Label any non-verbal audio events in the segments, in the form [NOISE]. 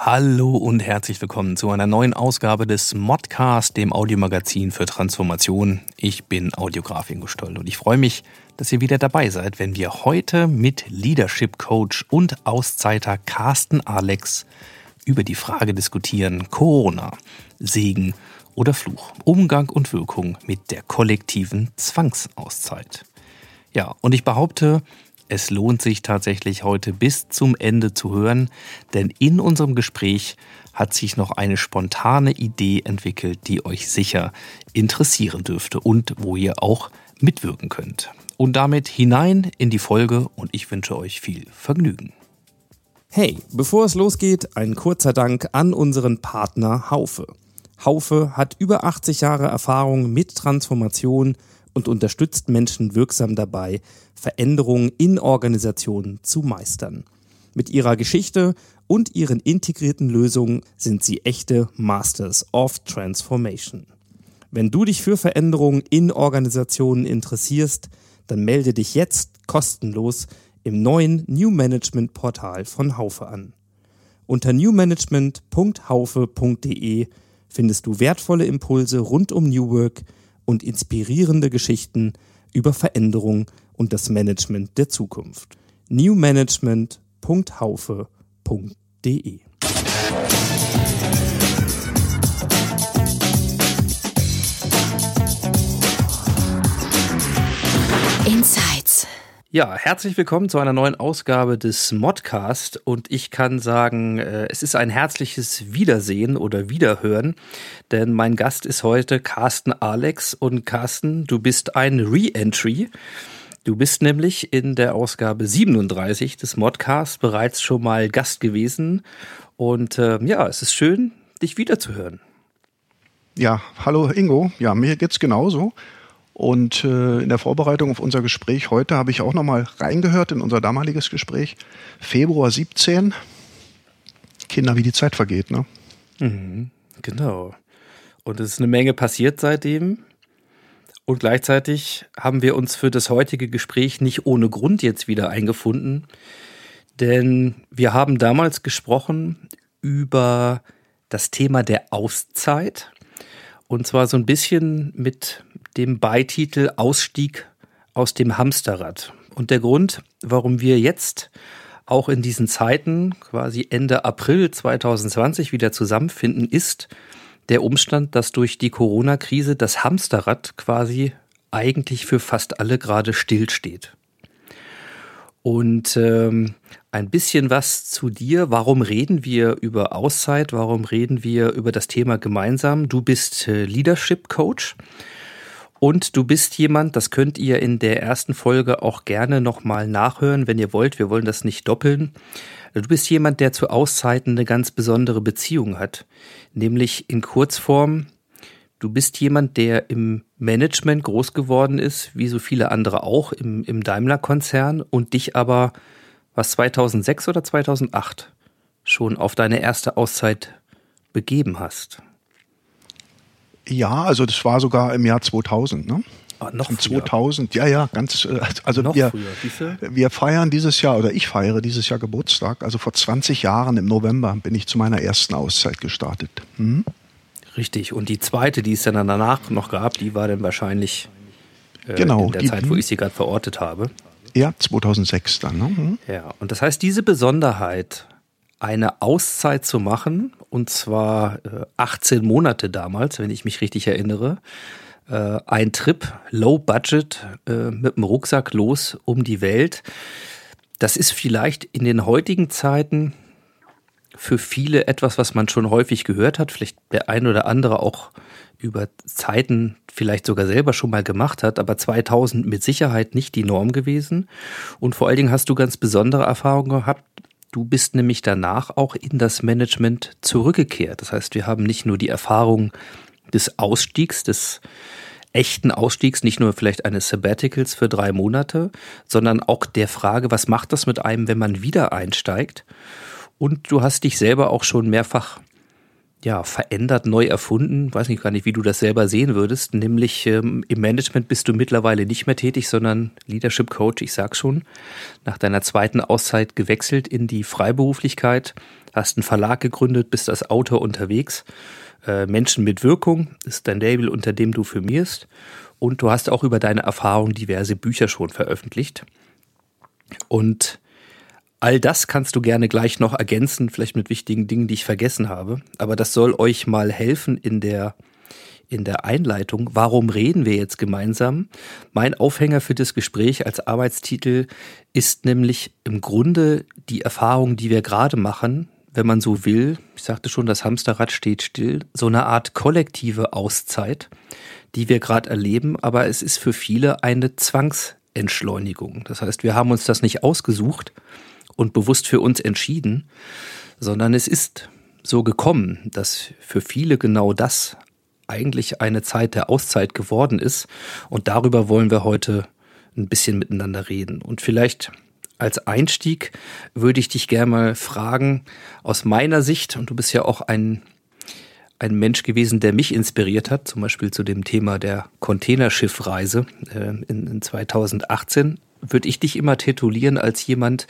Hallo und herzlich willkommen zu einer neuen Ausgabe des Modcast, dem Audiomagazin für Transformation. Ich bin Audiograf Ingo und ich freue mich, dass ihr wieder dabei seid, wenn wir heute mit Leadership Coach und Auszeiter Carsten Alex über die Frage diskutieren, Corona, Segen oder Fluch, Umgang und Wirkung mit der kollektiven Zwangsauszeit. Ja, und ich behaupte, es lohnt sich tatsächlich heute bis zum Ende zu hören, denn in unserem Gespräch hat sich noch eine spontane Idee entwickelt, die euch sicher interessieren dürfte und wo ihr auch mitwirken könnt. Und damit hinein in die Folge und ich wünsche euch viel Vergnügen. Hey, bevor es losgeht, ein kurzer Dank an unseren Partner Haufe. Haufe hat über 80 Jahre Erfahrung mit Transformation und unterstützt Menschen wirksam dabei, Veränderungen in Organisationen zu meistern. Mit ihrer Geschichte und ihren integrierten Lösungen sind sie echte Masters of Transformation. Wenn du dich für Veränderungen in Organisationen interessierst, dann melde dich jetzt kostenlos im neuen New Management Portal von Haufe an. Unter newmanagement.haufe.de findest du wertvolle Impulse rund um New Work und inspirierende Geschichten über Veränderung und das Management der Zukunft. newmanagement.haufe.de Insights. Ja, herzlich willkommen zu einer neuen Ausgabe des Modcast und ich kann sagen, äh, es ist ein herzliches Wiedersehen oder Wiederhören, denn mein Gast ist heute Carsten Alex und Carsten, du bist ein Re-Entry. Du bist nämlich in der Ausgabe 37 des Modcast bereits schon mal Gast gewesen und äh, ja, es ist schön, dich wiederzuhören. Ja, hallo Ingo. Ja, mir geht's genauso. Und äh, in der Vorbereitung auf unser Gespräch heute habe ich auch nochmal reingehört in unser damaliges Gespräch. Februar 17. Kinder, wie die Zeit vergeht, ne? Mhm, genau. Und es ist eine Menge passiert seitdem. Und gleichzeitig haben wir uns für das heutige Gespräch nicht ohne Grund jetzt wieder eingefunden. Denn wir haben damals gesprochen über das Thema der Auszeit. Und zwar so ein bisschen mit dem Beititel Ausstieg aus dem Hamsterrad. Und der Grund, warum wir jetzt auch in diesen Zeiten, quasi Ende April 2020, wieder zusammenfinden, ist der Umstand, dass durch die Corona-Krise das Hamsterrad quasi eigentlich für fast alle gerade stillsteht. Und ähm, ein bisschen was zu dir. Warum reden wir über Auszeit? Warum reden wir über das Thema gemeinsam? Du bist äh, Leadership Coach und du bist jemand, das könnt ihr in der ersten Folge auch gerne nochmal nachhören, wenn ihr wollt. Wir wollen das nicht doppeln. Du bist jemand, der zu Auszeiten eine ganz besondere Beziehung hat. Nämlich in Kurzform, du bist jemand, der im Management groß geworden ist, wie so viele andere auch im, im Daimler-Konzern und dich aber, was 2006 oder 2008 schon auf deine erste Auszeit begeben hast. Ja, also das war sogar im Jahr 2000, ne? Ah, noch früher. 2000, ja, ja, ganz, äh, also Noch wir, früher, wir feiern dieses Jahr, oder ich feiere dieses Jahr Geburtstag, also vor 20 Jahren im November bin ich zu meiner ersten Auszeit gestartet. Mhm. Richtig. Und die zweite, die es dann danach noch gab, die war dann wahrscheinlich äh, Genau, in der die- Zeit, wo ich sie gerade verortet habe. Ja, 2006 dann. Ne? Mhm. Ja, und das heißt, diese Besonderheit, eine Auszeit zu machen, und zwar äh, 18 Monate damals, wenn ich mich richtig erinnere, äh, ein Trip, low budget, äh, mit dem Rucksack los um die Welt. Das ist vielleicht in den heutigen Zeiten für viele etwas, was man schon häufig gehört hat, vielleicht der ein oder andere auch über Zeiten vielleicht sogar selber schon mal gemacht hat, aber 2000 mit Sicherheit nicht die Norm gewesen. Und vor allen Dingen hast du ganz besondere Erfahrungen gehabt. Du bist nämlich danach auch in das Management zurückgekehrt. Das heißt, wir haben nicht nur die Erfahrung des Ausstiegs, des echten Ausstiegs, nicht nur vielleicht eines Sabbaticals für drei Monate, sondern auch der Frage, was macht das mit einem, wenn man wieder einsteigt? Und du hast dich selber auch schon mehrfach ja, verändert, neu erfunden. Weiß nicht gar nicht, wie du das selber sehen würdest. Nämlich ähm, im Management bist du mittlerweile nicht mehr tätig, sondern Leadership Coach, ich sag schon. Nach deiner zweiten Auszeit gewechselt in die Freiberuflichkeit, hast einen Verlag gegründet, bist als Autor unterwegs. Äh, Menschen mit Wirkung ist dein Label, unter dem du firmierst. Und du hast auch über deine Erfahrungen diverse Bücher schon veröffentlicht. Und All das kannst du gerne gleich noch ergänzen, vielleicht mit wichtigen Dingen, die ich vergessen habe. Aber das soll euch mal helfen in der, in der Einleitung. Warum reden wir jetzt gemeinsam? Mein Aufhänger für das Gespräch als Arbeitstitel ist nämlich im Grunde die Erfahrung, die wir gerade machen, wenn man so will. Ich sagte schon, das Hamsterrad steht still. So eine Art kollektive Auszeit, die wir gerade erleben. Aber es ist für viele eine Zwangsentschleunigung. Das heißt, wir haben uns das nicht ausgesucht und bewusst für uns entschieden, sondern es ist so gekommen, dass für viele genau das eigentlich eine Zeit der Auszeit geworden ist. Und darüber wollen wir heute ein bisschen miteinander reden. Und vielleicht als Einstieg würde ich dich gerne mal fragen, aus meiner Sicht, und du bist ja auch ein, ein Mensch gewesen, der mich inspiriert hat, zum Beispiel zu dem Thema der Containerschiffreise äh, in, in 2018, würde ich dich immer titulieren als jemand,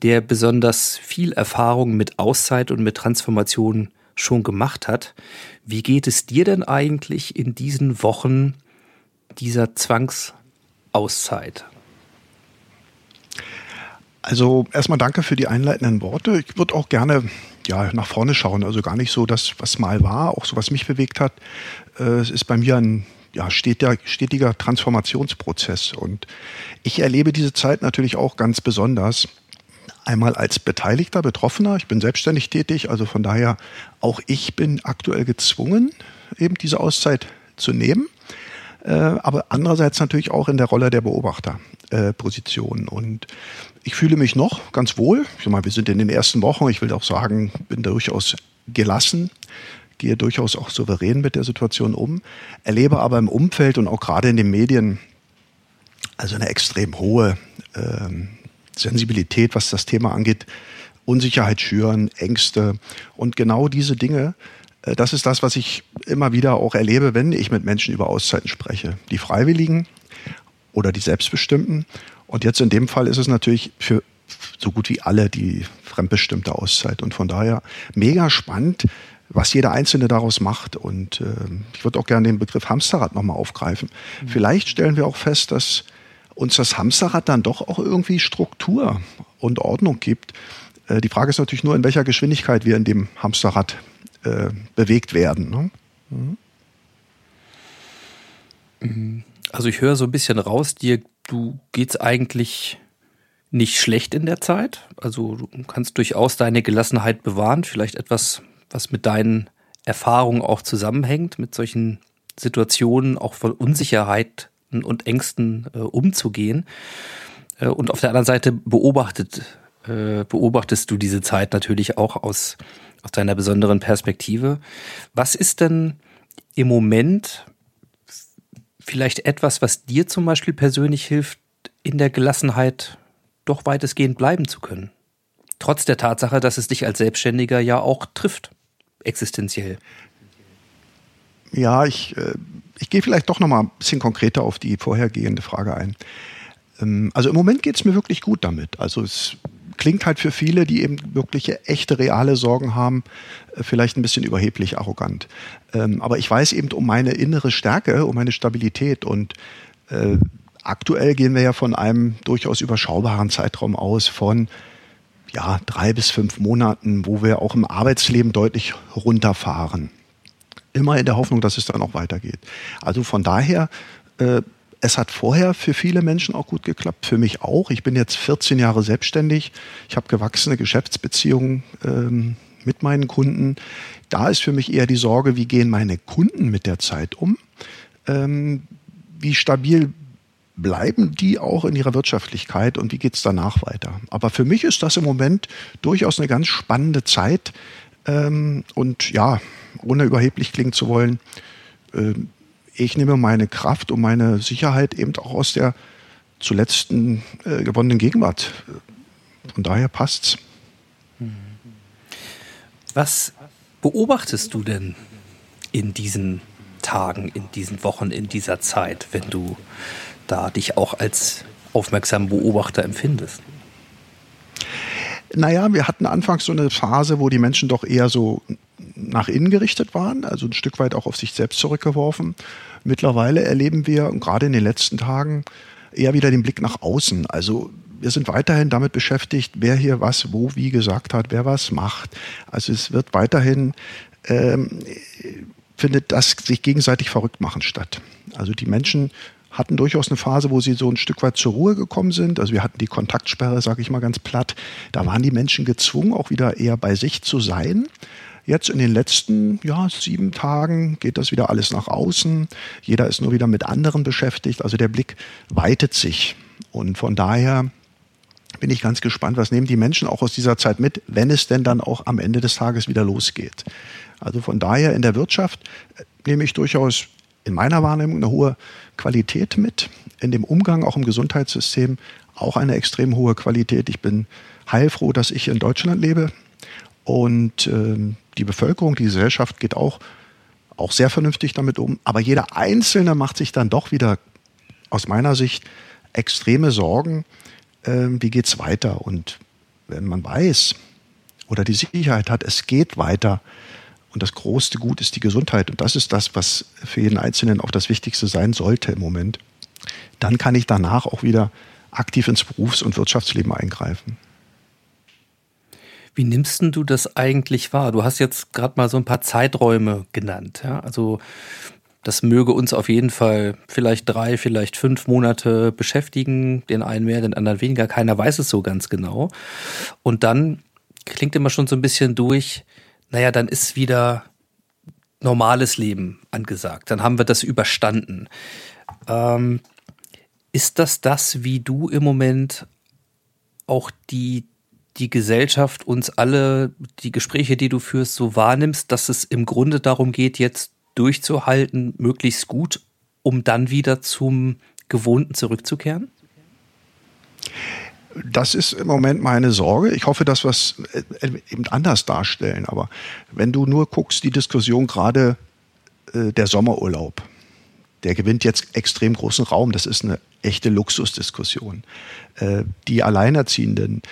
besonders viel Erfahrung mit Auszeit und mit Transformation schon gemacht hat. Wie geht es dir denn eigentlich in diesen Wochen dieser Zwangsauszeit? Also erstmal danke für die einleitenden Worte. Ich würde auch gerne ja, nach vorne schauen. Also gar nicht so das, was mal war, auch so was mich bewegt hat. Äh, es ist bei mir ein ja, stetiger, stetiger Transformationsprozess. Und ich erlebe diese Zeit natürlich auch ganz besonders Einmal als Beteiligter, Betroffener. Ich bin selbstständig tätig, also von daher auch ich bin aktuell gezwungen, eben diese Auszeit zu nehmen. Äh, aber andererseits natürlich auch in der Rolle der Beobachterposition. Und ich fühle mich noch ganz wohl. Ich mal, wir sind in den ersten Wochen. Ich will auch sagen, bin durchaus gelassen, gehe durchaus auch souverän mit der Situation um, erlebe aber im Umfeld und auch gerade in den Medien also eine extrem hohe ähm, Sensibilität, was das Thema angeht, Unsicherheit schüren, Ängste und genau diese Dinge. Äh, das ist das, was ich immer wieder auch erlebe, wenn ich mit Menschen über Auszeiten spreche. Die Freiwilligen oder die Selbstbestimmten. Und jetzt in dem Fall ist es natürlich für so gut wie alle die fremdbestimmte Auszeit. Und von daher mega spannend, was jeder Einzelne daraus macht. Und äh, ich würde auch gerne den Begriff Hamsterrad nochmal aufgreifen. Mhm. Vielleicht stellen wir auch fest, dass uns das Hamsterrad dann doch auch irgendwie Struktur und Ordnung gibt. Äh, die Frage ist natürlich nur, in welcher Geschwindigkeit wir in dem Hamsterrad äh, bewegt werden. Ne? Mhm. Also ich höre so ein bisschen raus, dir, du geht's eigentlich nicht schlecht in der Zeit. Also du kannst durchaus deine Gelassenheit bewahren, vielleicht etwas, was mit deinen Erfahrungen auch zusammenhängt, mit solchen Situationen auch von Unsicherheit und Ängsten äh, umzugehen. Äh, und auf der anderen Seite beobachtet, äh, beobachtest du diese Zeit natürlich auch aus, aus deiner besonderen Perspektive. Was ist denn im Moment vielleicht etwas, was dir zum Beispiel persönlich hilft, in der Gelassenheit doch weitestgehend bleiben zu können? Trotz der Tatsache, dass es dich als Selbstständiger ja auch trifft, existenziell. Ja, ich äh, ich gehe vielleicht doch noch mal ein bisschen konkreter auf die vorhergehende Frage ein. Ähm, also im Moment geht es mir wirklich gut damit. Also es klingt halt für viele, die eben wirkliche, echte, reale Sorgen haben, äh, vielleicht ein bisschen überheblich, arrogant. Ähm, aber ich weiß eben um meine innere Stärke, um meine Stabilität und äh, aktuell gehen wir ja von einem durchaus überschaubaren Zeitraum aus von ja, drei bis fünf Monaten, wo wir auch im Arbeitsleben deutlich runterfahren immer in der Hoffnung, dass es dann auch weitergeht. Also von daher, äh, es hat vorher für viele Menschen auch gut geklappt, für mich auch. Ich bin jetzt 14 Jahre selbstständig. Ich habe gewachsene Geschäftsbeziehungen ähm, mit meinen Kunden. Da ist für mich eher die Sorge, wie gehen meine Kunden mit der Zeit um? Ähm, wie stabil bleiben die auch in ihrer Wirtschaftlichkeit und wie geht es danach weiter? Aber für mich ist das im Moment durchaus eine ganz spannende Zeit. Ähm, und ja, ohne überheblich klingen zu wollen, äh, ich nehme meine Kraft und meine Sicherheit eben auch aus der zuletzt äh, gewonnenen Gegenwart. Von daher passt's. Was beobachtest du denn in diesen Tagen, in diesen Wochen, in dieser Zeit, wenn du da dich auch als aufmerksamen Beobachter empfindest? Naja, wir hatten anfangs so eine Phase, wo die Menschen doch eher so nach innen gerichtet waren, also ein Stück weit auch auf sich selbst zurückgeworfen. Mittlerweile erleben wir, gerade in den letzten Tagen, eher wieder den Blick nach außen. Also wir sind weiterhin damit beschäftigt, wer hier was, wo, wie gesagt hat, wer was macht. Also es wird weiterhin, ähm, findet das sich gegenseitig verrückt machen statt. Also die Menschen hatten durchaus eine Phase, wo sie so ein Stück weit zur Ruhe gekommen sind. Also wir hatten die Kontaktsperre, sage ich mal ganz platt. Da waren die Menschen gezwungen, auch wieder eher bei sich zu sein. Jetzt in den letzten ja, sieben Tagen geht das wieder alles nach außen. Jeder ist nur wieder mit anderen beschäftigt. Also der Blick weitet sich. Und von daher bin ich ganz gespannt, was nehmen die Menschen auch aus dieser Zeit mit, wenn es denn dann auch am Ende des Tages wieder losgeht. Also von daher in der Wirtschaft äh, nehme ich durchaus in meiner Wahrnehmung eine hohe Qualität mit. In dem Umgang auch im Gesundheitssystem auch eine extrem hohe Qualität. Ich bin heilfroh, dass ich in Deutschland lebe. Und ähm, die Bevölkerung, die Gesellschaft geht auch, auch sehr vernünftig damit um. Aber jeder Einzelne macht sich dann doch wieder aus meiner Sicht extreme Sorgen, äh, wie geht's weiter. Und wenn man weiß oder die Sicherheit hat, es geht weiter, und das größte Gut ist die Gesundheit. Und das ist das, was für jeden Einzelnen auch das Wichtigste sein sollte im Moment. Dann kann ich danach auch wieder aktiv ins Berufs- und Wirtschaftsleben eingreifen. Wie nimmst du das eigentlich wahr? Du hast jetzt gerade mal so ein paar Zeiträume genannt. Ja? Also das möge uns auf jeden Fall vielleicht drei, vielleicht fünf Monate beschäftigen, den einen mehr, den anderen weniger. Keiner weiß es so ganz genau. Und dann klingt immer schon so ein bisschen durch, naja, dann ist wieder normales Leben angesagt. Dann haben wir das überstanden. Ähm, ist das das, wie du im Moment auch die die Gesellschaft uns alle, die Gespräche, die du führst, so wahrnimmst, dass es im Grunde darum geht, jetzt durchzuhalten, möglichst gut, um dann wieder zum Gewohnten zurückzukehren? Das ist im Moment meine Sorge. Ich hoffe, dass wir es äh, eben anders darstellen. Aber wenn du nur guckst, die Diskussion gerade äh, der Sommerurlaub, der gewinnt jetzt extrem großen Raum. Das ist eine echte Luxusdiskussion. Äh, die Alleinerziehenden, äh,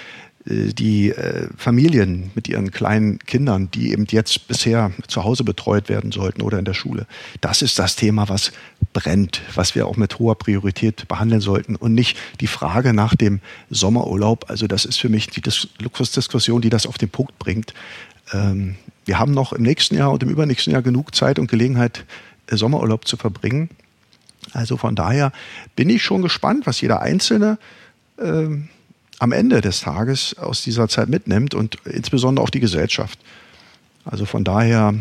die äh, Familien mit ihren kleinen Kindern, die eben jetzt bisher zu Hause betreut werden sollten oder in der Schule. Das ist das Thema, was brennt, was wir auch mit hoher Priorität behandeln sollten und nicht die Frage nach dem Sommerurlaub. Also das ist für mich die Dis Luxusdiskussion, die das auf den Punkt bringt. Ähm, wir haben noch im nächsten Jahr und im übernächsten Jahr genug Zeit und Gelegenheit, äh, Sommerurlaub zu verbringen. Also von daher bin ich schon gespannt, was jeder Einzelne ähm, am Ende des Tages aus dieser Zeit mitnimmt und insbesondere auch die Gesellschaft. Also von daher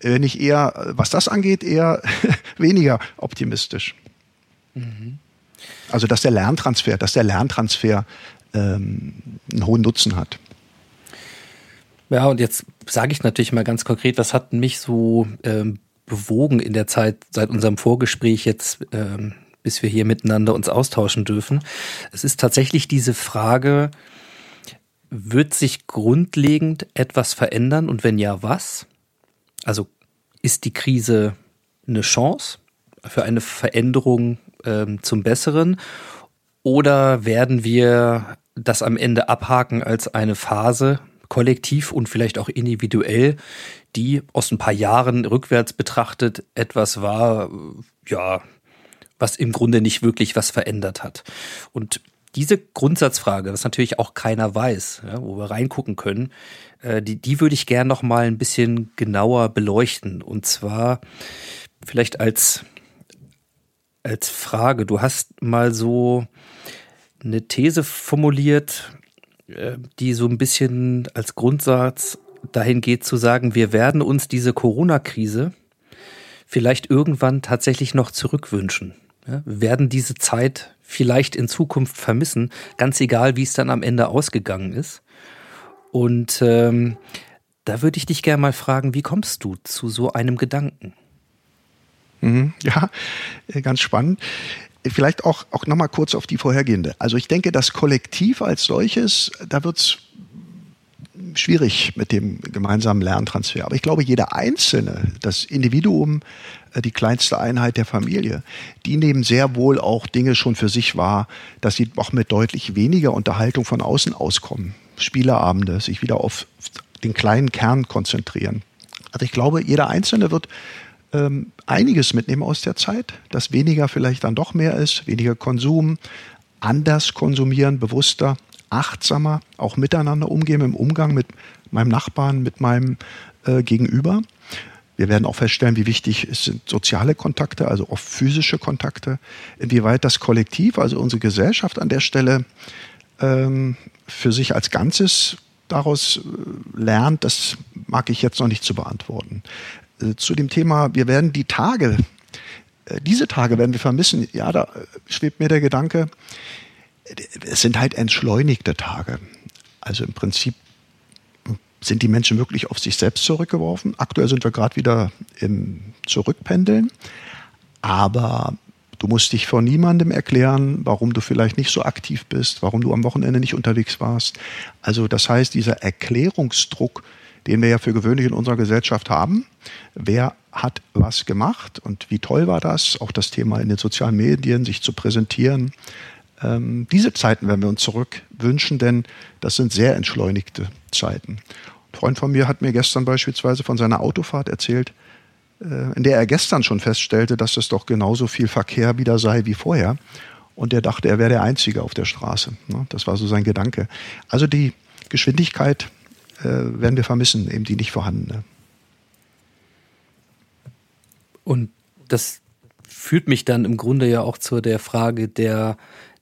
bin ich eher, was das angeht, eher [LAUGHS] weniger optimistisch. Mhm. Also dass der Lerntransfer, dass der Lerntransfer ähm, einen hohen Nutzen hat. Ja, und jetzt sage ich natürlich mal ganz konkret, was hat mich so ähm, bewogen in der Zeit seit unserem Vorgespräch jetzt ähm, bis wir hier miteinander uns austauschen dürfen. Es ist tatsächlich diese Frage, wird sich grundlegend etwas verändern und wenn ja, was? Also ist die Krise eine Chance für eine Veränderung ähm, zum Besseren oder werden wir das am Ende abhaken als eine Phase, kollektiv und vielleicht auch individuell, die aus ein paar Jahren rückwärts betrachtet etwas war, ja, was im Grunde nicht wirklich was verändert hat. Und diese Grundsatzfrage, was natürlich auch keiner weiß, ja, wo wir reingucken können, äh, die, die würde ich gern noch mal ein bisschen genauer beleuchten. Und zwar vielleicht als, als Frage. Du hast mal so eine These formuliert, äh, die so ein bisschen als Grundsatz dahin geht zu sagen, wir werden uns diese Corona-Krise vielleicht irgendwann tatsächlich noch zurückwünschen. Ja, werden diese Zeit vielleicht in Zukunft vermissen, ganz egal, wie es dann am Ende ausgegangen ist. Und ähm, da würde ich dich gerne mal fragen, wie kommst du zu so einem Gedanken? Mhm, ja, äh, ganz spannend. Vielleicht auch, auch nochmal kurz auf die vorhergehende. Also ich denke, das Kollektiv als solches, da wird es schwierig mit dem gemeinsamen Lerntransfer. Aber ich glaube, jeder Einzelne, das Individuum, äh, die kleinste Einheit der Familie, die nehmen sehr wohl auch Dinge schon für sich wahr, dass sie auch mit deutlich weniger Unterhaltung von außen auskommen. Spieleabende, sich wieder auf den kleinen Kern konzentrieren. Also ich glaube, jeder Einzelne wird ähm, einiges mitnehmen aus der Zeit, dass weniger vielleicht dann doch mehr ist, weniger Konsum, anders konsumieren, bewusster achtsamer auch miteinander umgehen, im Umgang mit meinem Nachbarn, mit meinem äh, Gegenüber. Wir werden auch feststellen, wie wichtig sind soziale Kontakte, also auch physische Kontakte, inwieweit das Kollektiv, also unsere Gesellschaft an der Stelle ähm, für sich als Ganzes daraus äh, lernt, das mag ich jetzt noch nicht zu beantworten. Äh, zu dem Thema, wir werden die Tage, äh, diese Tage werden wir vermissen. Ja, da schwebt mir der Gedanke, es sind halt entschleunigte Tage. Also im Prinzip sind die Menschen wirklich auf sich selbst zurückgeworfen. Aktuell sind wir gerade wieder im Zurückpendeln. Aber du musst dich vor niemandem erklären, warum du vielleicht nicht so aktiv bist, warum du am Wochenende nicht unterwegs warst. Also das heißt, dieser Erklärungsdruck, den wir ja für gewöhnlich in unserer Gesellschaft haben, wer hat was gemacht und wie toll war das, auch das Thema in den sozialen Medien, sich zu präsentieren, ähm, diese Zeiten werden wir uns zurückwünschen, denn das sind sehr entschleunigte Zeiten. Ein Freund von mir hat mir gestern beispielsweise von seiner Autofahrt erzählt, äh, in der er gestern schon feststellte, dass es doch genauso viel Verkehr wieder sei wie vorher. Und er dachte, er wäre der Einzige auf der Straße. Ne? Das war so sein Gedanke. Also die Geschwindigkeit äh, werden wir vermissen, eben die nicht vorhandene. Und das führt mich dann im Grunde ja auch zu der Frage der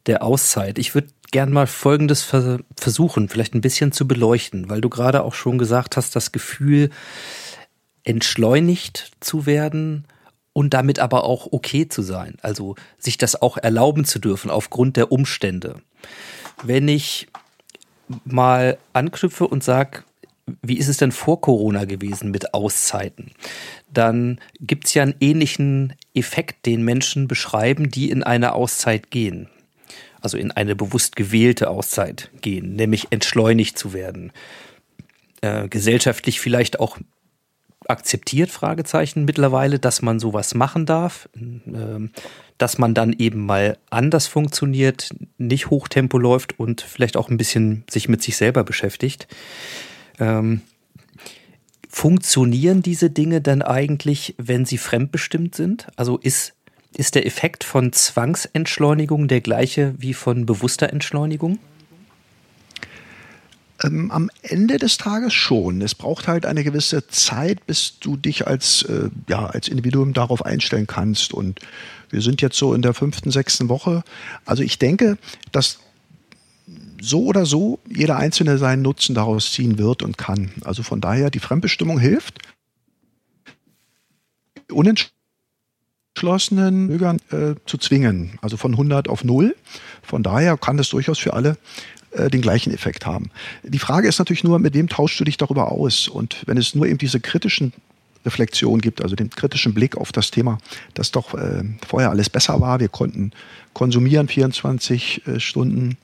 der Auszeit. Ich würde gern mal Folgendes versuchen, vielleicht ein bisschen zu beleuchten, weil du gerade auch schon gesagt hast, das Gefühl, entschleunigt zu werden und damit aber auch okay zu sein. Also sich das auch erlauben zu dürfen aufgrund der Umstände. Wenn ich mal anknüpfe und sage, wie ist es denn vor Corona gewesen mit Auszeiten? Dann gibt es ja einen ähnlichen Effekt, den Menschen beschreiben, die in eine Auszeit gehen also in eine bewusst gewählte Auszeit gehen, nämlich entschleunigt zu werden. Äh, gesellschaftlich vielleicht auch akzeptiert, Fragezeichen mittlerweile, dass man sowas machen darf, äh, dass man dann eben mal anders funktioniert, nicht Hochtempo läuft und vielleicht auch ein bisschen sich mit sich selber beschäftigt. Ähm, funktionieren diese Dinge dann eigentlich, wenn sie fremdbestimmt sind? Also ist ist der Effekt von Zwangsentschleunigung der gleiche wie von bewusster Entschleunigung? Ähm, am Ende des Tages schon. Es braucht halt eine gewisse Zeit, bis du dich als, äh, ja, als Individuum darauf einstellen kannst. Und wir sind jetzt so in der fünften, sechsten Woche. Also ich denke, dass so oder so jeder Einzelne seinen Nutzen daraus ziehen wird und kann. Also von daher, die Fremdbestimmung hilft. Unentschlossen geschlossenen Bürgern äh, zu zwingen, also von 100 auf 0. Von daher kann das durchaus für alle äh, den gleichen Effekt haben. Die Frage ist natürlich nur, mit wem tauschst du dich darüber aus? Und wenn es nur eben diese kritischen Reflexionen gibt, also den kritischen Blick auf das Thema, dass doch äh, vorher alles besser war, wir konnten konsumieren 24 äh, Stunden.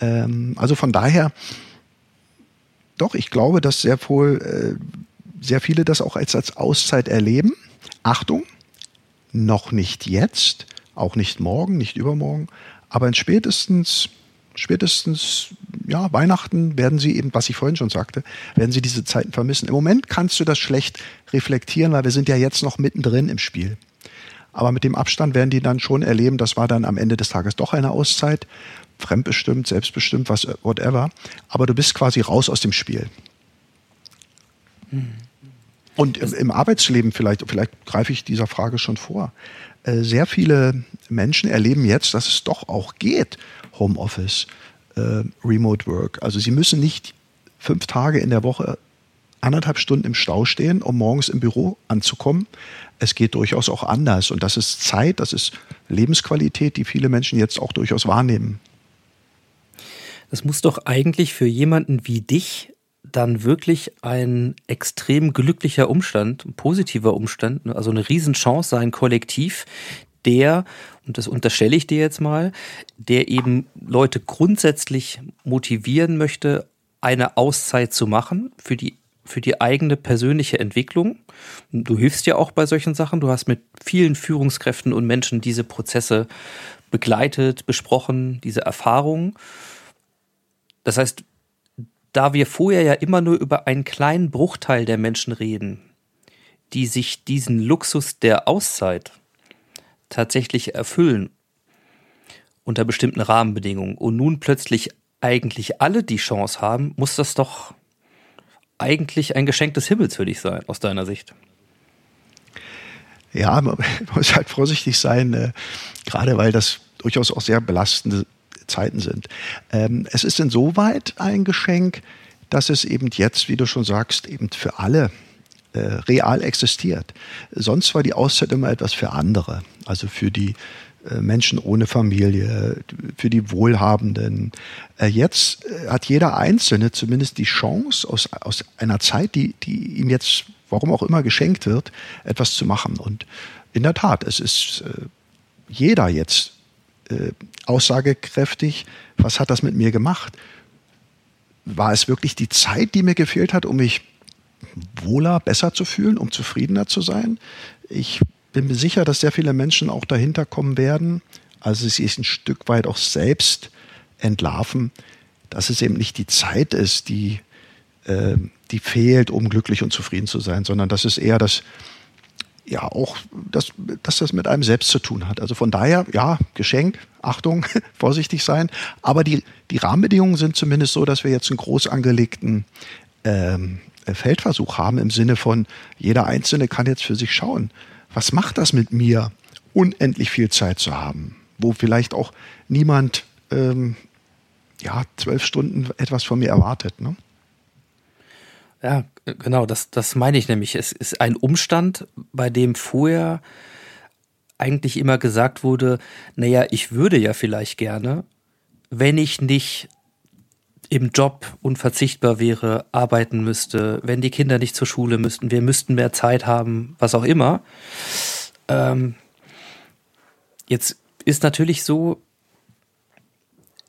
Ähm, also von daher, doch, ich glaube, dass sehr wohl äh, sehr viele das auch als, als Auszeit erleben. Achtung, noch nicht jetzt, auch nicht morgen, nicht übermorgen, aber in spätestens, spätestens, ja, Weihnachten werden sie eben, was ich vorhin schon sagte, werden sie diese Zeiten vermissen. Im Moment kannst du das schlecht reflektieren, weil wir sind ja jetzt noch mittendrin im Spiel. Aber mit dem Abstand werden die dann schon erleben, das war dann am Ende des Tages doch eine Auszeit, fremdbestimmt, selbstbestimmt, was, whatever. Aber du bist quasi raus aus dem Spiel. Hm. Und im, im, Arbeitsleben vielleicht, vielleicht greife ich dieser Frage schon vor. Äh, sehr viele Menschen erleben jetzt, dass es doch auch geht, Homeoffice, äh, Remote Work. Also sie müssen nicht fünf Tage in der Woche anderthalb Stunden im Stau stehen, um morgens im Büro anzukommen. Es geht durchaus auch anders. Und das ist Zeit, das ist Lebensqualität, die viele Menschen jetzt auch durchaus wahrnehmen. Das muss doch eigentlich für jemanden wie dich dann wirklich ein extrem glücklicher Umstand, ein positiver Umstand, also eine Riesenchance sein, kollektiv, der, und das unterstelle ich dir jetzt mal, der eben Leute grundsätzlich motivieren möchte, eine Auszeit zu machen für die, für die eigene persönliche Entwicklung. Du hilfst ja auch bei solchen Sachen. Du hast mit vielen Führungskräften und Menschen diese Prozesse begleitet, besprochen, diese Erfahrungen. Das heißt, da wir vorher ja immer nur über einen kleinen Bruchteil der Menschen reden, die sich diesen Luxus der Auszeit tatsächlich erfüllen unter bestimmten Rahmenbedingungen und nun plötzlich eigentlich alle die Chance haben, muss das doch eigentlich ein Geschenk des Himmels für dich sein, aus deiner Sicht. Ja, [LAUGHS] man muss halt vorsichtig sein, äh, gerade weil das durchaus auch sehr belastende Zeiten sind. Ähm, es ist insoweit ein Geschenk, dass es eben jetzt, wie du schon sagst, eben für alle äh, real existiert. Sonst war die Auszeit immer etwas für andere, also für die äh, Menschen ohne Familie, für die Wohlhabenden. Äh, jetzt äh, hat jeder Einzelne zumindest die Chance, aus, aus einer Zeit, die, die ihm jetzt, warum auch immer, geschenkt wird, etwas zu machen. Und in der Tat, es ist äh, jeder jetzt äh, aussagekräftig, was hat das mit mir gemacht? War es wirklich die Zeit, die mir gefehlt hat, um mich wohler, besser zu fühlen, um zufriedener zu sein? Ich bin mir sicher, dass sehr viele Menschen auch dahinter kommen werden, also sie sich ein Stück weit auch selbst entlarven, dass es eben nicht die Zeit ist, die, äh, die fehlt, um glücklich und zufrieden zu sein, sondern dass es eher das, ja auch, dass, dass das mit einem selbst zu tun hat. Also von daher, ja, Geschenk, Achtung, [LAUGHS] vorsichtig sein. Aber die, die Rahmenbedingungen sind zumindest so, dass wir jetzt einen groß angelegten ähm, Feldversuch haben im Sinne von, jeder Einzelne kann jetzt für sich schauen, was macht das mit mir, unendlich viel Zeit zu haben, wo vielleicht auch niemand ähm, ja, zwölf Stunden etwas von mir erwartet. Ne? Ja, genau, das, das meine ich nämlich. Es ist ein Umstand, bei dem vorher eigentlich immer gesagt wurde, naja, ich würde ja vielleicht gerne, wenn ich nicht im Job unverzichtbar wäre, arbeiten müsste, wenn die Kinder nicht zur Schule müssten, wir müssten mehr Zeit haben, was auch immer. Ähm, jetzt ist natürlich so,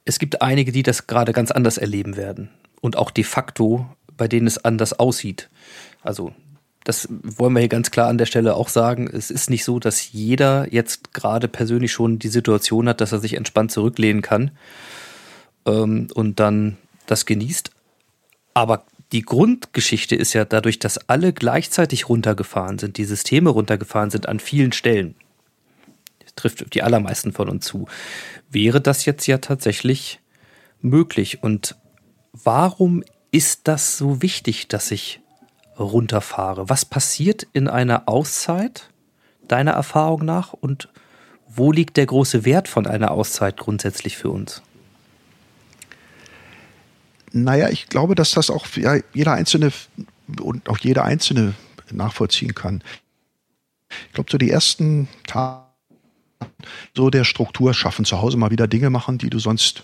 es gibt einige, die das gerade ganz anders erleben werden und auch de facto bei denen es anders aussieht. Also das wollen wir hier ganz klar an der Stelle auch sagen. Es ist nicht so, dass jeder jetzt gerade persönlich schon die Situation hat, dass er sich entspannt zurücklehnen kann ähm, und dann das genießt. Aber die Grundgeschichte ist ja dadurch, dass alle gleichzeitig runtergefahren sind, die Systeme runtergefahren sind an vielen Stellen. Das trifft die allermeisten von uns zu. Wäre das jetzt ja tatsächlich möglich. Und warum ist das so wichtig, dass ich runterfahre? Was passiert in einer Auszeit, deiner Erfahrung nach? Und wo liegt der große Wert von einer Auszeit grundsätzlich für uns? Naja, ich glaube, dass das auch jeder Einzelne und auch jeder Einzelne nachvollziehen kann. Ich glaube, so die ersten Tage so der Struktur schaffen, zu Hause mal wieder Dinge machen, die du sonst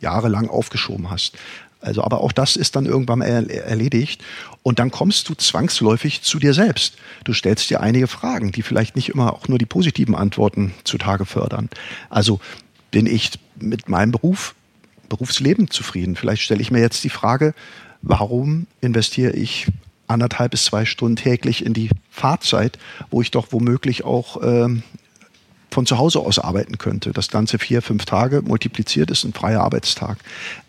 jahrelang aufgeschoben hast. Also, aber auch das ist dann irgendwann er erledigt. Und dann kommst du zwangsläufig zu dir selbst. Du stellst dir einige Fragen, die vielleicht nicht immer auch nur die positiven Antworten zutage fördern. Also, bin ich mit meinem Beruf, Berufsleben zufrieden? Vielleicht stelle ich mir jetzt die Frage, warum investiere ich anderthalb bis zwei Stunden täglich in die Fahrzeit, wo ich doch womöglich auch ähm, von zu Hause aus arbeiten könnte. Das Ganze vier, fünf Tage multipliziert ist ein freier Arbeitstag.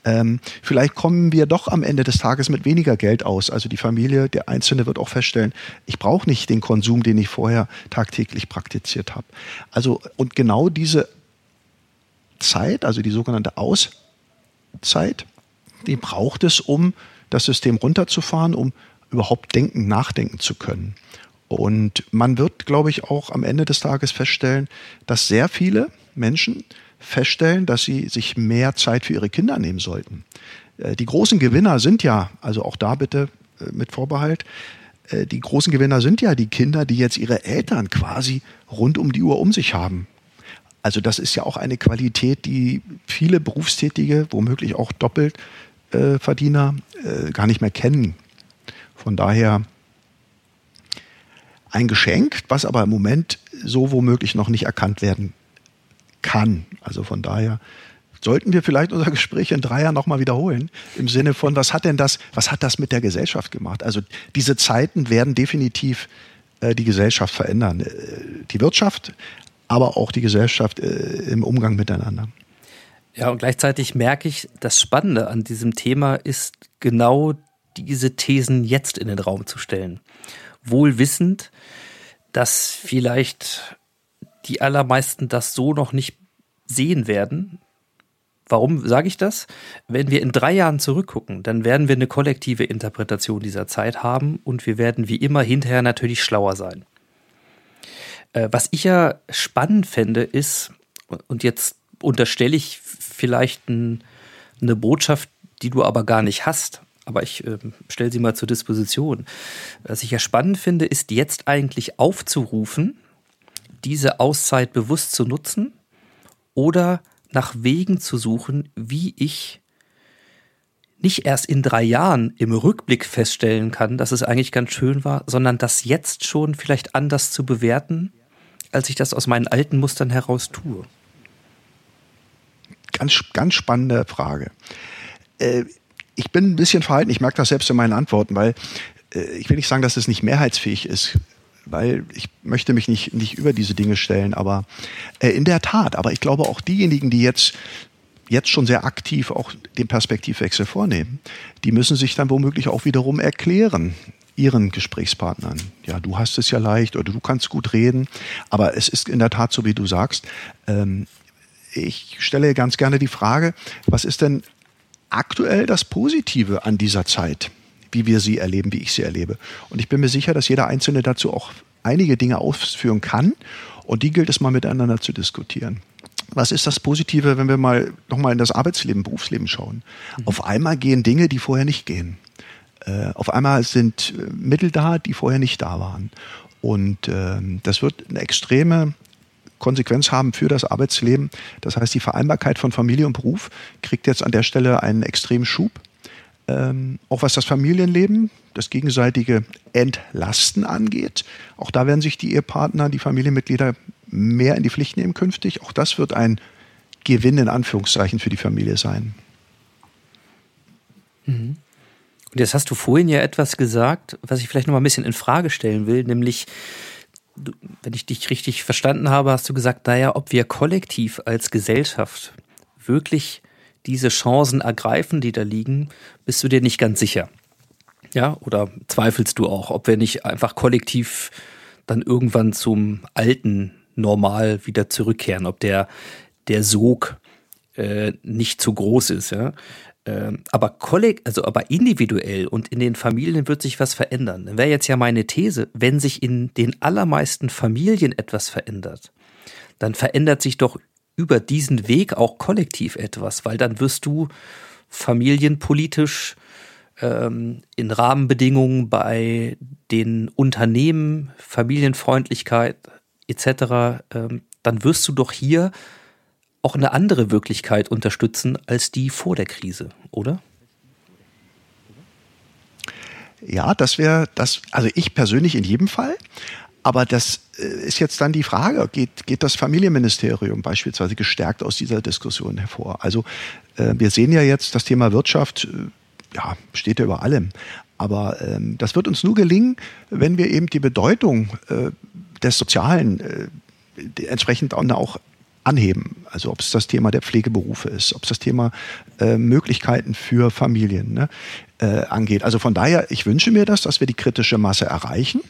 Ähm, vielleicht kommen wir doch am Ende des Tages mit weniger Geld aus. Also die Familie, der Einzelne wird auch feststellen, ich brauche nicht den Konsum, den ich vorher tagtäglich praktiziert habe. Also und genau diese Zeit, also die sogenannte Auszeit, die braucht es, um das System runterzufahren, um überhaupt denken, nachdenken zu können. Und man wird, glaube ich, auch am Ende des Tages feststellen, dass sehr viele Menschen feststellen, dass sie sich mehr Zeit für ihre Kinder nehmen sollten. Äh, die großen Gewinner sind ja, also auch da bitte äh, mit Vorbehalt, äh, die großen Gewinner sind ja die Kinder, die jetzt ihre Eltern quasi rund um die Uhr um sich haben. Also das ist ja auch eine Qualität, die viele Berufstätige, womöglich auch Doppelverdiener, gar nicht mehr kennen. Von daher ein Geschenk, was aber im Moment so womöglich noch nicht erkannt werden kann. Also von daher sollten wir vielleicht unser Gespräch in drei Jahren nochmal wiederholen. Im Sinne von, was hat denn das, was hat das mit der Gesellschaft gemacht? Also diese Zeiten werden definitiv äh, die Gesellschaft verändern. Äh, die Wirtschaft, aber auch die Gesellschaft äh, im Umgang miteinander. Ja, und gleichzeitig merke ich, das Spannende an diesem Thema ist genau diese Thesen jetzt in den Raum zu stellen. Wohl wissend, dass vielleicht die allermeisten das so noch nicht sehen werden. Warum sage ich das? Wenn wir in drei Jahren zurückgucken, dann werden wir eine kollektive Interpretation dieser Zeit haben und wir werden wie immer hinterher natürlich schlauer sein. Äh, was ich ja spannend fände, ist, und jetzt unterstelle ich vielleicht ein, eine Botschaft, die du aber gar nicht hast, aber ich äh, stelle sie mal zur Disposition. Was ich ja spannend finde, ist jetzt eigentlich aufzurufen, diese Auszeit bewusst zu nutzen oder nach Wegen zu suchen, wie ich nicht erst in drei Jahren im Rückblick feststellen kann, dass es eigentlich ganz schön war, sondern das jetzt schon vielleicht anders zu bewerten, als ich das aus meinen alten Mustern heraus tue? Ganz, ganz spannende Frage. Äh, ich bin ein bisschen verhalten, ich merke das selbst in meinen Antworten, weil äh, ich will nicht sagen, dass es nicht mehrheitsfähig ist, weil ich möchte mich nicht, nicht über diese Dinge stellen, aber äh, in der Tat, aber ich glaube auch diejenigen, die jetzt jetzt schon sehr aktiv auch den Perspektivwechsel vornehmen, die müssen sich dann womöglich auch wiederum erklären, ihren Gesprächspartnern. Ja, du hast es ja leicht oder du kannst gut reden, aber es ist in der Tat so, wie du sagst. Ähm, ich stelle ganz gerne die Frage, was ist denn aktuell das Positive an dieser Zeit, wie wir sie erleben, wie ich sie erlebe? Und ich bin mir sicher, dass jeder Einzelne dazu auch einige Dinge ausführen kann und die gilt es mal miteinander zu diskutieren. Was ist das Positive, wenn wir mal nochmal in das Arbeitsleben, Berufsleben schauen? Mhm. Auf einmal gehen Dinge, die vorher nicht gehen. Äh, auf einmal sind äh, Mittel da, die vorher nicht da waren. Und äh, das wird eine extreme Konsequenz haben für das Arbeitsleben. Das heißt, die Vereinbarkeit von Familie und Beruf kriegt jetzt an der Stelle einen extremen Schub. Ähm, auch was das Familienleben, das gegenseitige Entlasten angeht. Auch da werden sich die Ehepartner, die Familienmitglieder mehr in die Pflicht nehmen künftig. Auch das wird ein Gewinn in Anführungszeichen für die Familie sein. Mhm. Und jetzt hast du vorhin ja etwas gesagt, was ich vielleicht noch mal ein bisschen in Frage stellen will, nämlich wenn ich dich richtig verstanden habe, hast du gesagt, naja, ob wir kollektiv als Gesellschaft wirklich diese Chancen ergreifen, die da liegen, bist du dir nicht ganz sicher. Ja, oder zweifelst du auch, ob wir nicht einfach kollektiv dann irgendwann zum alten Normal wieder zurückkehren, ob der, der Sog äh, nicht zu groß ist, ja. Ähm, aber kolleg also aber individuell und in den Familien wird sich was verändern. Wäre jetzt ja meine These, wenn sich in den allermeisten Familien etwas verändert, dann verändert sich doch über diesen Weg auch kollektiv etwas, weil dann wirst du familienpolitisch ähm, in Rahmenbedingungen bei den Unternehmen, Familienfreundlichkeit etc., ähm, dann wirst du doch hier auch eine andere Wirklichkeit unterstützen als die vor der Krise, oder? Ja, das wäre das, also ich persönlich in jedem Fall. Aber das äh, ist jetzt dann die Frage, geht, geht das Familienministerium beispielsweise gestärkt aus dieser Diskussion hervor? Also äh, wir sehen ja jetzt, das Thema Wirtschaft äh, ja, steht ja über allem. Aber ähm, das wird uns nur gelingen, wenn wir eben die Bedeutung äh, des Sozialen äh, entsprechend auch anheben. Also ob es das Thema der Pflegeberufe ist, ob es das Thema äh, Möglichkeiten für Familien ne, äh, angeht. Also von daher, ich wünsche mir das, dass wir die kritische Masse erreichen.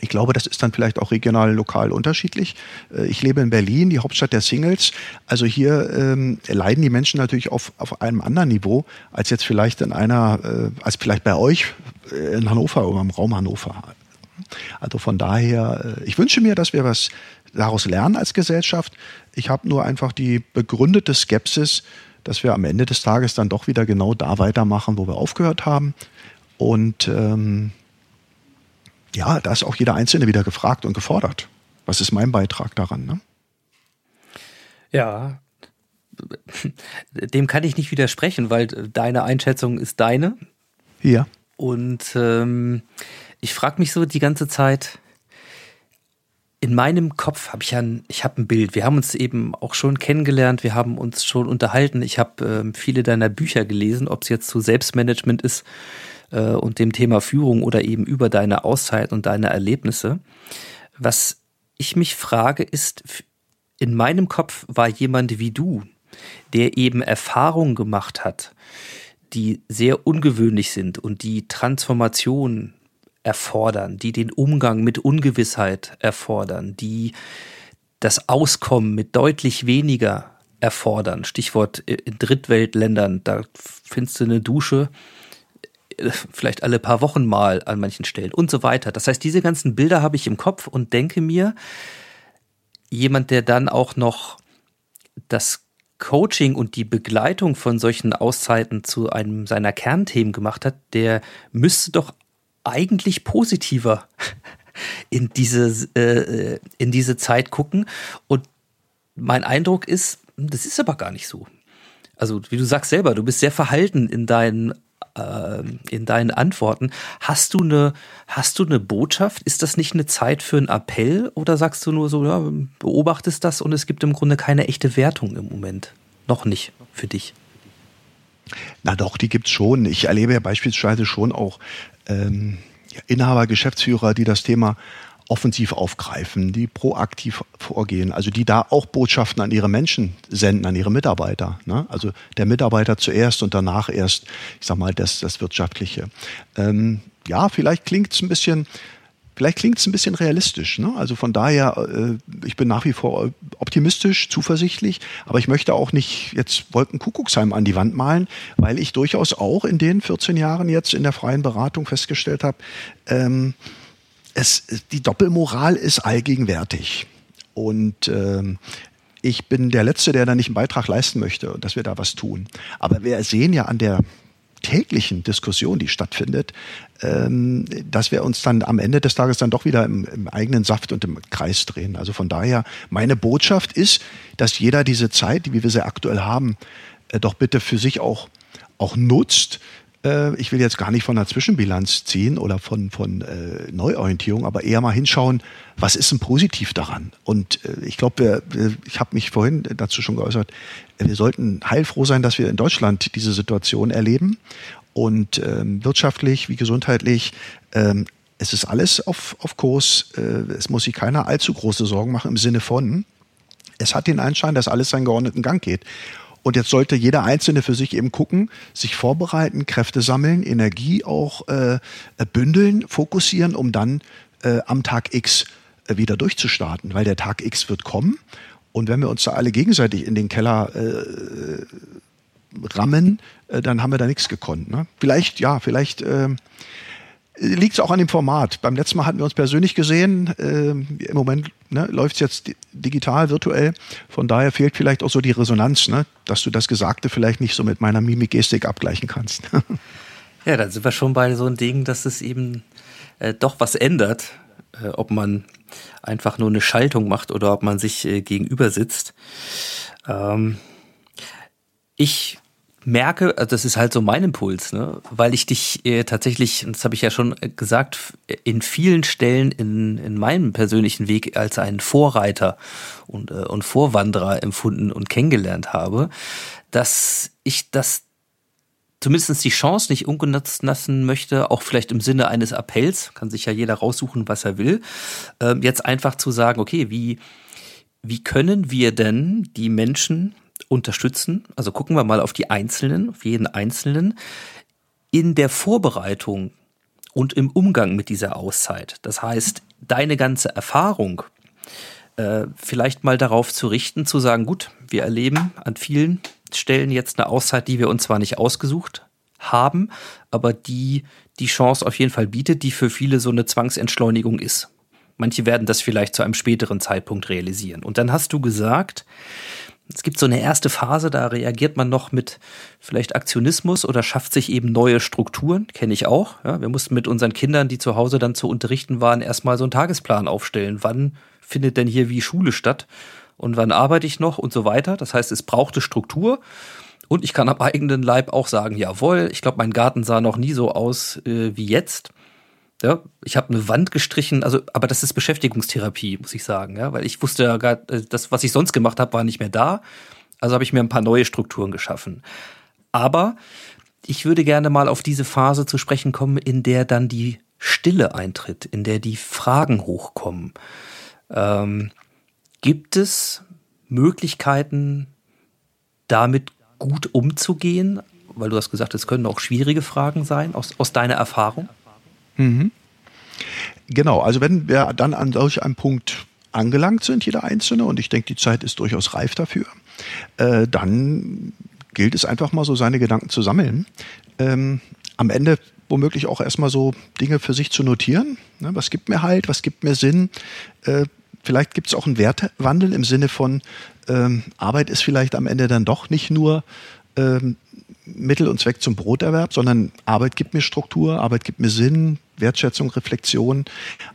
Ich glaube, das ist dann vielleicht auch regional, lokal unterschiedlich. Äh, ich lebe in Berlin, die Hauptstadt der Singles. Also hier ähm, leiden die Menschen natürlich auf, auf einem anderen Niveau als jetzt vielleicht in einer, äh, als vielleicht bei euch äh, in Hannover oder im Raum Hannover. Also von daher, äh, ich wünsche mir, dass wir was daraus lernen als Gesellschaft. Ich habe nur einfach die begründete Skepsis, dass wir am Ende des Tages dann doch wieder genau da weitermachen, wo wir aufgehört haben. Und ähm, ja, da ist auch jeder Einzelne wieder gefragt und gefordert. Was ist mein Beitrag daran? Ne? Ja, dem kann ich nicht widersprechen, weil deine Einschätzung ist deine. Ja. Und ähm, ich frage mich so die ganze Zeit, in meinem Kopf habe ich ein, ich habe ein Bild. Wir haben uns eben auch schon kennengelernt, wir haben uns schon unterhalten. Ich habe ähm, viele deiner Bücher gelesen, ob es jetzt zu Selbstmanagement ist äh, und dem Thema Führung oder eben über deine Auszeit und deine Erlebnisse. Was ich mich frage, ist, in meinem Kopf war jemand wie du, der eben Erfahrungen gemacht hat, die sehr ungewöhnlich sind und die Transformation erfordern, die den Umgang mit Ungewissheit erfordern, die das Auskommen mit deutlich weniger erfordern. Stichwort in Drittweltländern, da findest du eine Dusche äh, vielleicht alle paar Wochen mal an manchen Stellen und so weiter. Das heißt, diese ganzen Bilder habe ich im Kopf und denke mir, jemand, der dann auch noch das Coaching und die Begleitung von solchen Auszeiten zu einem seiner Kernthemen gemacht hat, der müsste doch eigentlich positiver in diese, äh, in diese Zeit gucken. Und mein Eindruck ist, das ist aber gar nicht so. Also, wie du sagst selber, du bist sehr verhalten in deinen äh, in deinen Antworten. Hast du eine, hast du eine Botschaft? Ist das nicht eine Zeit für einen Appell oder sagst du nur so, ja, beobachtest das und es gibt im Grunde keine echte Wertung im Moment? Noch nicht für dich. Na doch, die gibt's schon. Ich erlebe ja beispielsweise schon auch ähm, Inhaber, Geschäftsführer, die das Thema offensiv aufgreifen, die proaktiv vorgehen, also die da auch Botschaften an ihre Menschen senden, an ihre Mitarbeiter. Ne? Also der Mitarbeiter zuerst und danach erst, ich sag mal, das, das Wirtschaftliche. Ähm, ja, vielleicht klingt es ein bisschen Vielleicht klingt es ein bisschen realistisch. Ne? Also von daher, äh, ich bin nach wie vor optimistisch, zuversichtlich, aber ich möchte auch nicht jetzt Wolkenkuckucksheim an die Wand malen, weil ich durchaus auch in den 14 Jahren jetzt in der freien Beratung festgestellt habe, ähm, es, die Doppelmoral ist allgegenwärtig. Und ähm, ich bin der Letzte, der da nicht einen Beitrag leisten möchte dass wir da was tun. Aber wir sehen ja an der täglichen Diskussion, die stattfindet, ähm, dass wir uns dann am Ende des Tages dann doch wieder im, im, eigenen Saft und im Kreis drehen. Also von daher, meine Botschaft ist, dass jeder diese Zeit, wie wir sie aktuell haben, äh, doch bitte für sich auch, auch nutzt, äh, ich will jetzt gar nicht von einer Zwischenbilanz ziehen oder von, von äh, Neuorientierung, aber eher mal hinschauen, was ist denn positiv daran? Und äh, ich glaube, ich habe mich vorhin dazu schon geäußert, wir sollten heilfroh sein, dass wir in Deutschland diese Situation erleben. Und ähm, wirtschaftlich wie gesundheitlich ähm, es ist alles auf, auf Kurs. Äh, es muss sich keiner allzu große Sorgen machen im Sinne von, es hat den Anschein, dass alles seinen geordneten Gang geht. Und jetzt sollte jeder Einzelne für sich eben gucken, sich vorbereiten, Kräfte sammeln, Energie auch äh, bündeln, fokussieren, um dann äh, am Tag X äh, wieder durchzustarten, weil der Tag X wird kommen. Und wenn wir uns da alle gegenseitig in den Keller äh, rammen, äh, dann haben wir da nichts gekonnt. Ne? Vielleicht, ja, vielleicht äh, liegt es auch an dem Format. Beim letzten Mal hatten wir uns persönlich gesehen. Äh, Im Moment ne, läuft es jetzt digital, virtuell. Von daher fehlt vielleicht auch so die Resonanz, ne, dass du das Gesagte vielleicht nicht so mit meiner Mimik-Gestik abgleichen kannst. [LAUGHS] ja, dann sind wir schon bei so einem Ding, dass es eben äh, doch was ändert, äh, ob man einfach nur eine Schaltung macht oder ob man sich äh, gegenüber sitzt. Ähm, ich merke, also das ist halt so mein Impuls, ne? weil ich dich äh, tatsächlich, das habe ich ja schon gesagt, in vielen Stellen in, in meinem persönlichen Weg als einen Vorreiter und, äh, und Vorwanderer empfunden und kennengelernt habe, dass ich das zumindest die Chance nicht ungenutzt lassen möchte, auch vielleicht im Sinne eines Appells, kann sich ja jeder raussuchen, was er will, äh, jetzt einfach zu sagen, okay, wie, wie können wir denn die Menschen unterstützen. Also gucken wir mal auf die Einzelnen, auf jeden Einzelnen in der Vorbereitung und im Umgang mit dieser Auszeit. Das heißt, deine ganze Erfahrung äh, vielleicht mal darauf zu richten, zu sagen, gut, wir erleben an vielen Stellen jetzt eine Auszeit, die wir uns zwar nicht ausgesucht haben, aber die die Chance auf jeden Fall bietet, die für viele so eine Zwangsentschleunigung ist. Manche werden das vielleicht zu einem späteren Zeitpunkt realisieren. Und dann hast du gesagt, Es gibt so eine erste Phase, da reagiert man noch mit vielleicht Aktionismus oder schafft sich eben neue Strukturen, kenne ich auch. Ja, wir mussten mit unseren Kindern, die zu Hause dann zu unterrichten waren, erstmal so einen Tagesplan aufstellen. Wann findet denn hier wie Schule statt und wann arbeite ich noch und so weiter. Das heißt, es brauchte Struktur. Und ich kann am eigenen Leib auch sagen, jawohl, ich glaube, mein Garten sah noch nie so aus äh, wie jetzt. Ja, ich habe eine Wand gestrichen, also, aber das ist Beschäftigungstherapie, muss ich sagen, ja, weil ich wusste ja gar, äh, das, was ich sonst gemacht habe, war nicht mehr da. Also habe ich mir ein paar neue Strukturen geschaffen. Aber ich würde gerne mal auf diese Phase zu sprechen kommen, in der dann die Stille eintritt, in der die Fragen hochkommen. Ähm, gibt es Möglichkeiten, damit gut umzugehen? Weil du hast gesagt, es können auch schwierige Fragen sein, aus, aus deiner Erfahrung. Mhm. Genau, also wenn wir dann an solch einem Punkt angelangt sind, jeder Einzelne, und ich denke, die Zeit ist durchaus reif dafür, äh, dann gilt es einfach mal so seine Gedanken zu sammeln. Ähm, am Ende womöglich auch erstmal so Dinge für sich zu notieren. Ne, was gibt mir halt, was gibt mir Sinn? Äh, vielleicht gibt es auch einen Wertewandel im Sinne von, ähm, Arbeit ist vielleicht am Ende dann doch nicht nur ähm, Mittel und Zweck zum Broterwerb, sondern Arbeit gibt mir Struktur, Arbeit gibt mir Sinn, Wertschätzung, Reflexion.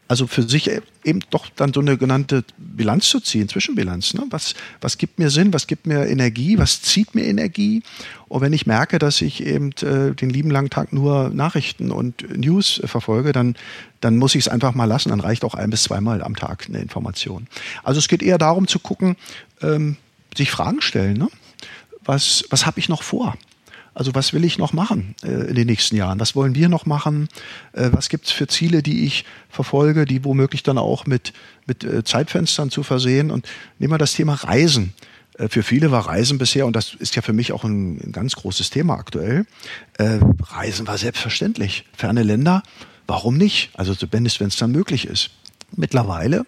Also für sich eben doch dann so eine genannte Bilanz zu ziehen, Zwischenbilanz. Ne? Was, was gibt mir Sinn, was gibt mir Energie, was zieht mir Energie? Und wenn ich merke, dass ich eben äh, den lieben langen Tag nur Nachrichten und News äh, verfolge, dann, dann muss ich es einfach mal lassen. Dann reicht auch ein bis zweimal am Tag eine Information. Also es geht eher darum zu gucken, ähm, sich Fragen stellen. Ne? Was, was habe ich noch vor? Also was will ich noch machen äh, in den nächsten Jahren? Was wollen wir noch machen? Äh, was gibt es für Ziele, die ich verfolge, die womöglich dann auch mit, mit äh, Zeitfenstern zu versehen? Und nehmen wir das Thema Reisen. Äh, für viele war Reisen bisher, und das ist ja für mich auch ein, ein ganz großes Thema aktuell, äh, Reisen war selbstverständlich. Ferne Länder, warum nicht? Also wenn es dann möglich ist. Mittlerweile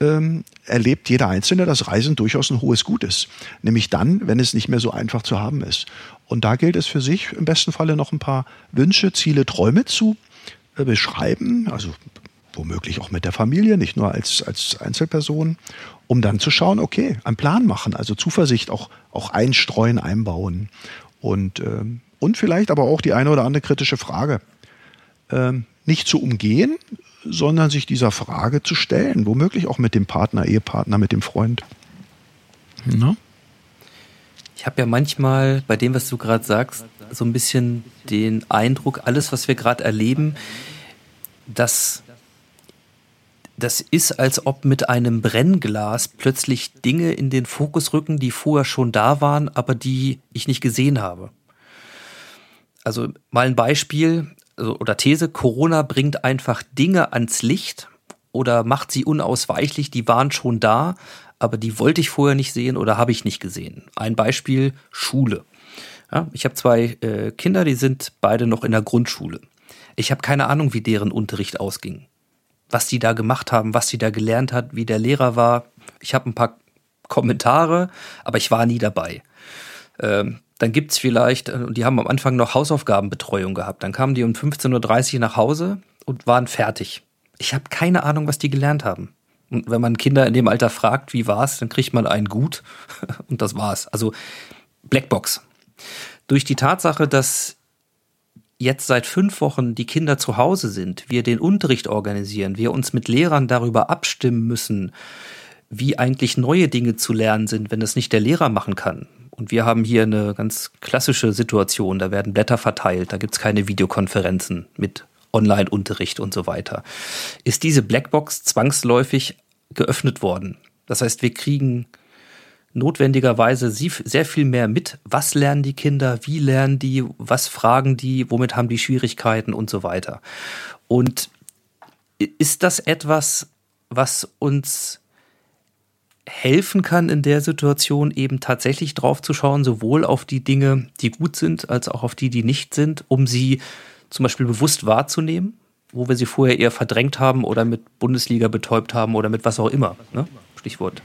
ähm, erlebt jeder Einzelne, dass Reisen durchaus ein hohes Gut ist. Nämlich dann, wenn es nicht mehr so einfach zu haben ist. Und da gilt es für sich im besten Falle noch ein paar Wünsche, Ziele, Träume zu äh, beschreiben. Also womöglich auch mit der Familie, nicht nur als, als Einzelperson, um dann zu schauen, okay, einen Plan machen, also Zuversicht auch, auch einstreuen, einbauen. Und, ähm, und vielleicht aber auch die eine oder andere kritische Frage ähm, nicht zu umgehen, sondern sich dieser Frage zu stellen, womöglich auch mit dem Partner, Ehepartner, mit dem Freund. Na? Ich habe ja manchmal bei dem, was du gerade sagst, so ein bisschen den Eindruck, alles, was wir gerade erleben, dass das ist, als ob mit einem Brennglas plötzlich Dinge in den Fokus rücken, die vorher schon da waren, aber die ich nicht gesehen habe. Also mal ein Beispiel also, oder These, Corona bringt einfach Dinge ans Licht oder macht sie unausweichlich, die waren schon da, aber die wollte ich vorher nicht sehen oder habe ich nicht gesehen. Ein Beispiel, Schule. Ja, ich habe zwei äh, Kinder, die sind beide noch in der Grundschule. Ich habe keine Ahnung, wie deren Unterricht ausging. Was die da gemacht haben, was sie da gelernt hat, wie der Lehrer war. Ich habe ein paar Kommentare, aber ich war nie dabei. Ähm, dann gibt's vielleicht, äh, die haben am Anfang noch Hausaufgabenbetreuung gehabt. Dann kamen die um 15.30 Uhr nach Hause und waren fertig. Ich habe keine Ahnung, was die gelernt haben. Und wenn man Kinder in dem Alter fragt, wie war's, dann kriegt man einen gut [LAUGHS] und das war's. Also Blackbox. Durch die Tatsache, dass jetzt seit fünf Wochen die Kinder zu Hause sind, wir den Unterricht organisieren, wir uns mit Lehrern darüber abstimmen müssen, wie eigentlich neue Dinge zu lernen sind, wenn es nicht der Lehrer machen kann. Und wir haben hier eine ganz klassische Situation. Da werden Blätter verteilt, da gibt es keine Videokonferenzen mit Online-Unterricht und so weiter. Ist diese Blackbox zwangsläufig geöffnet worden? Das heißt, wir kriegen notwendigerweise sehr viel mehr mit. Was lernen die Kinder? Wie lernen die? Was fragen die? Womit haben die Schwierigkeiten und so weiter? Und ist das etwas, was uns helfen kann in der Situation eben tatsächlich drauf zu schauen, sowohl auf die Dinge, die gut sind, als auch auf die, die nicht sind, um sie zum Beispiel bewusst wahrzunehmen, wo wir sie vorher eher verdrängt haben oder mit Bundesliga betäubt haben oder mit was auch immer. Ne? Stichwort.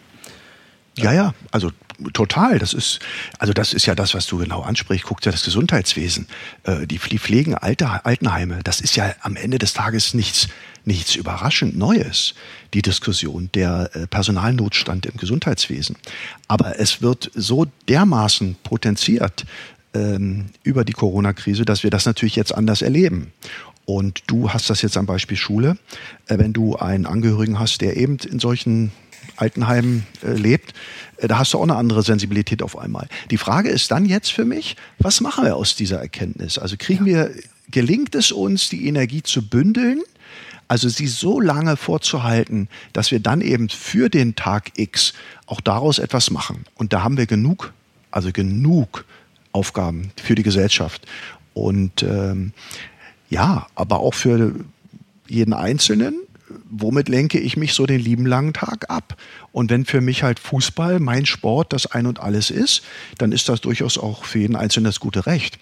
Ja, ja, also total. Das ist, also das ist ja das, was du genau ansprichst. Guckt ja das Gesundheitswesen. Äh, die, die pflegen Alter, Altenheime. Das ist ja am Ende des Tages nichts, nichts überraschend Neues, die Diskussion, der äh, Personalnotstand im Gesundheitswesen. Aber es wird so dermaßen potenziert ähm, über die Corona-Krise, dass wir das natürlich jetzt anders erleben. Und du hast das jetzt am Beispiel Schule. Äh, wenn du einen Angehörigen hast, der eben in solchen Altenheimen äh, lebt, äh, da hast du auch eine andere Sensibilität auf einmal. Die Frage ist dann jetzt für mich, was machen wir aus dieser Erkenntnis? Also kriegen wir, gelingt es uns, die Energie zu bündeln? Also sie so lange vorzuhalten, dass wir dann eben für den Tag X auch daraus etwas machen. Und da haben wir genug, also genug Aufgaben für die Gesellschaft. Und ähm, ja, aber auch für jeden Einzelnen womit lenke ich mich so den lieben langen Tag ab? Und wenn für mich halt Fußball, mein Sport, das Ein und Alles ist, dann ist das durchaus auch für jeden Einzelnen das gute Recht.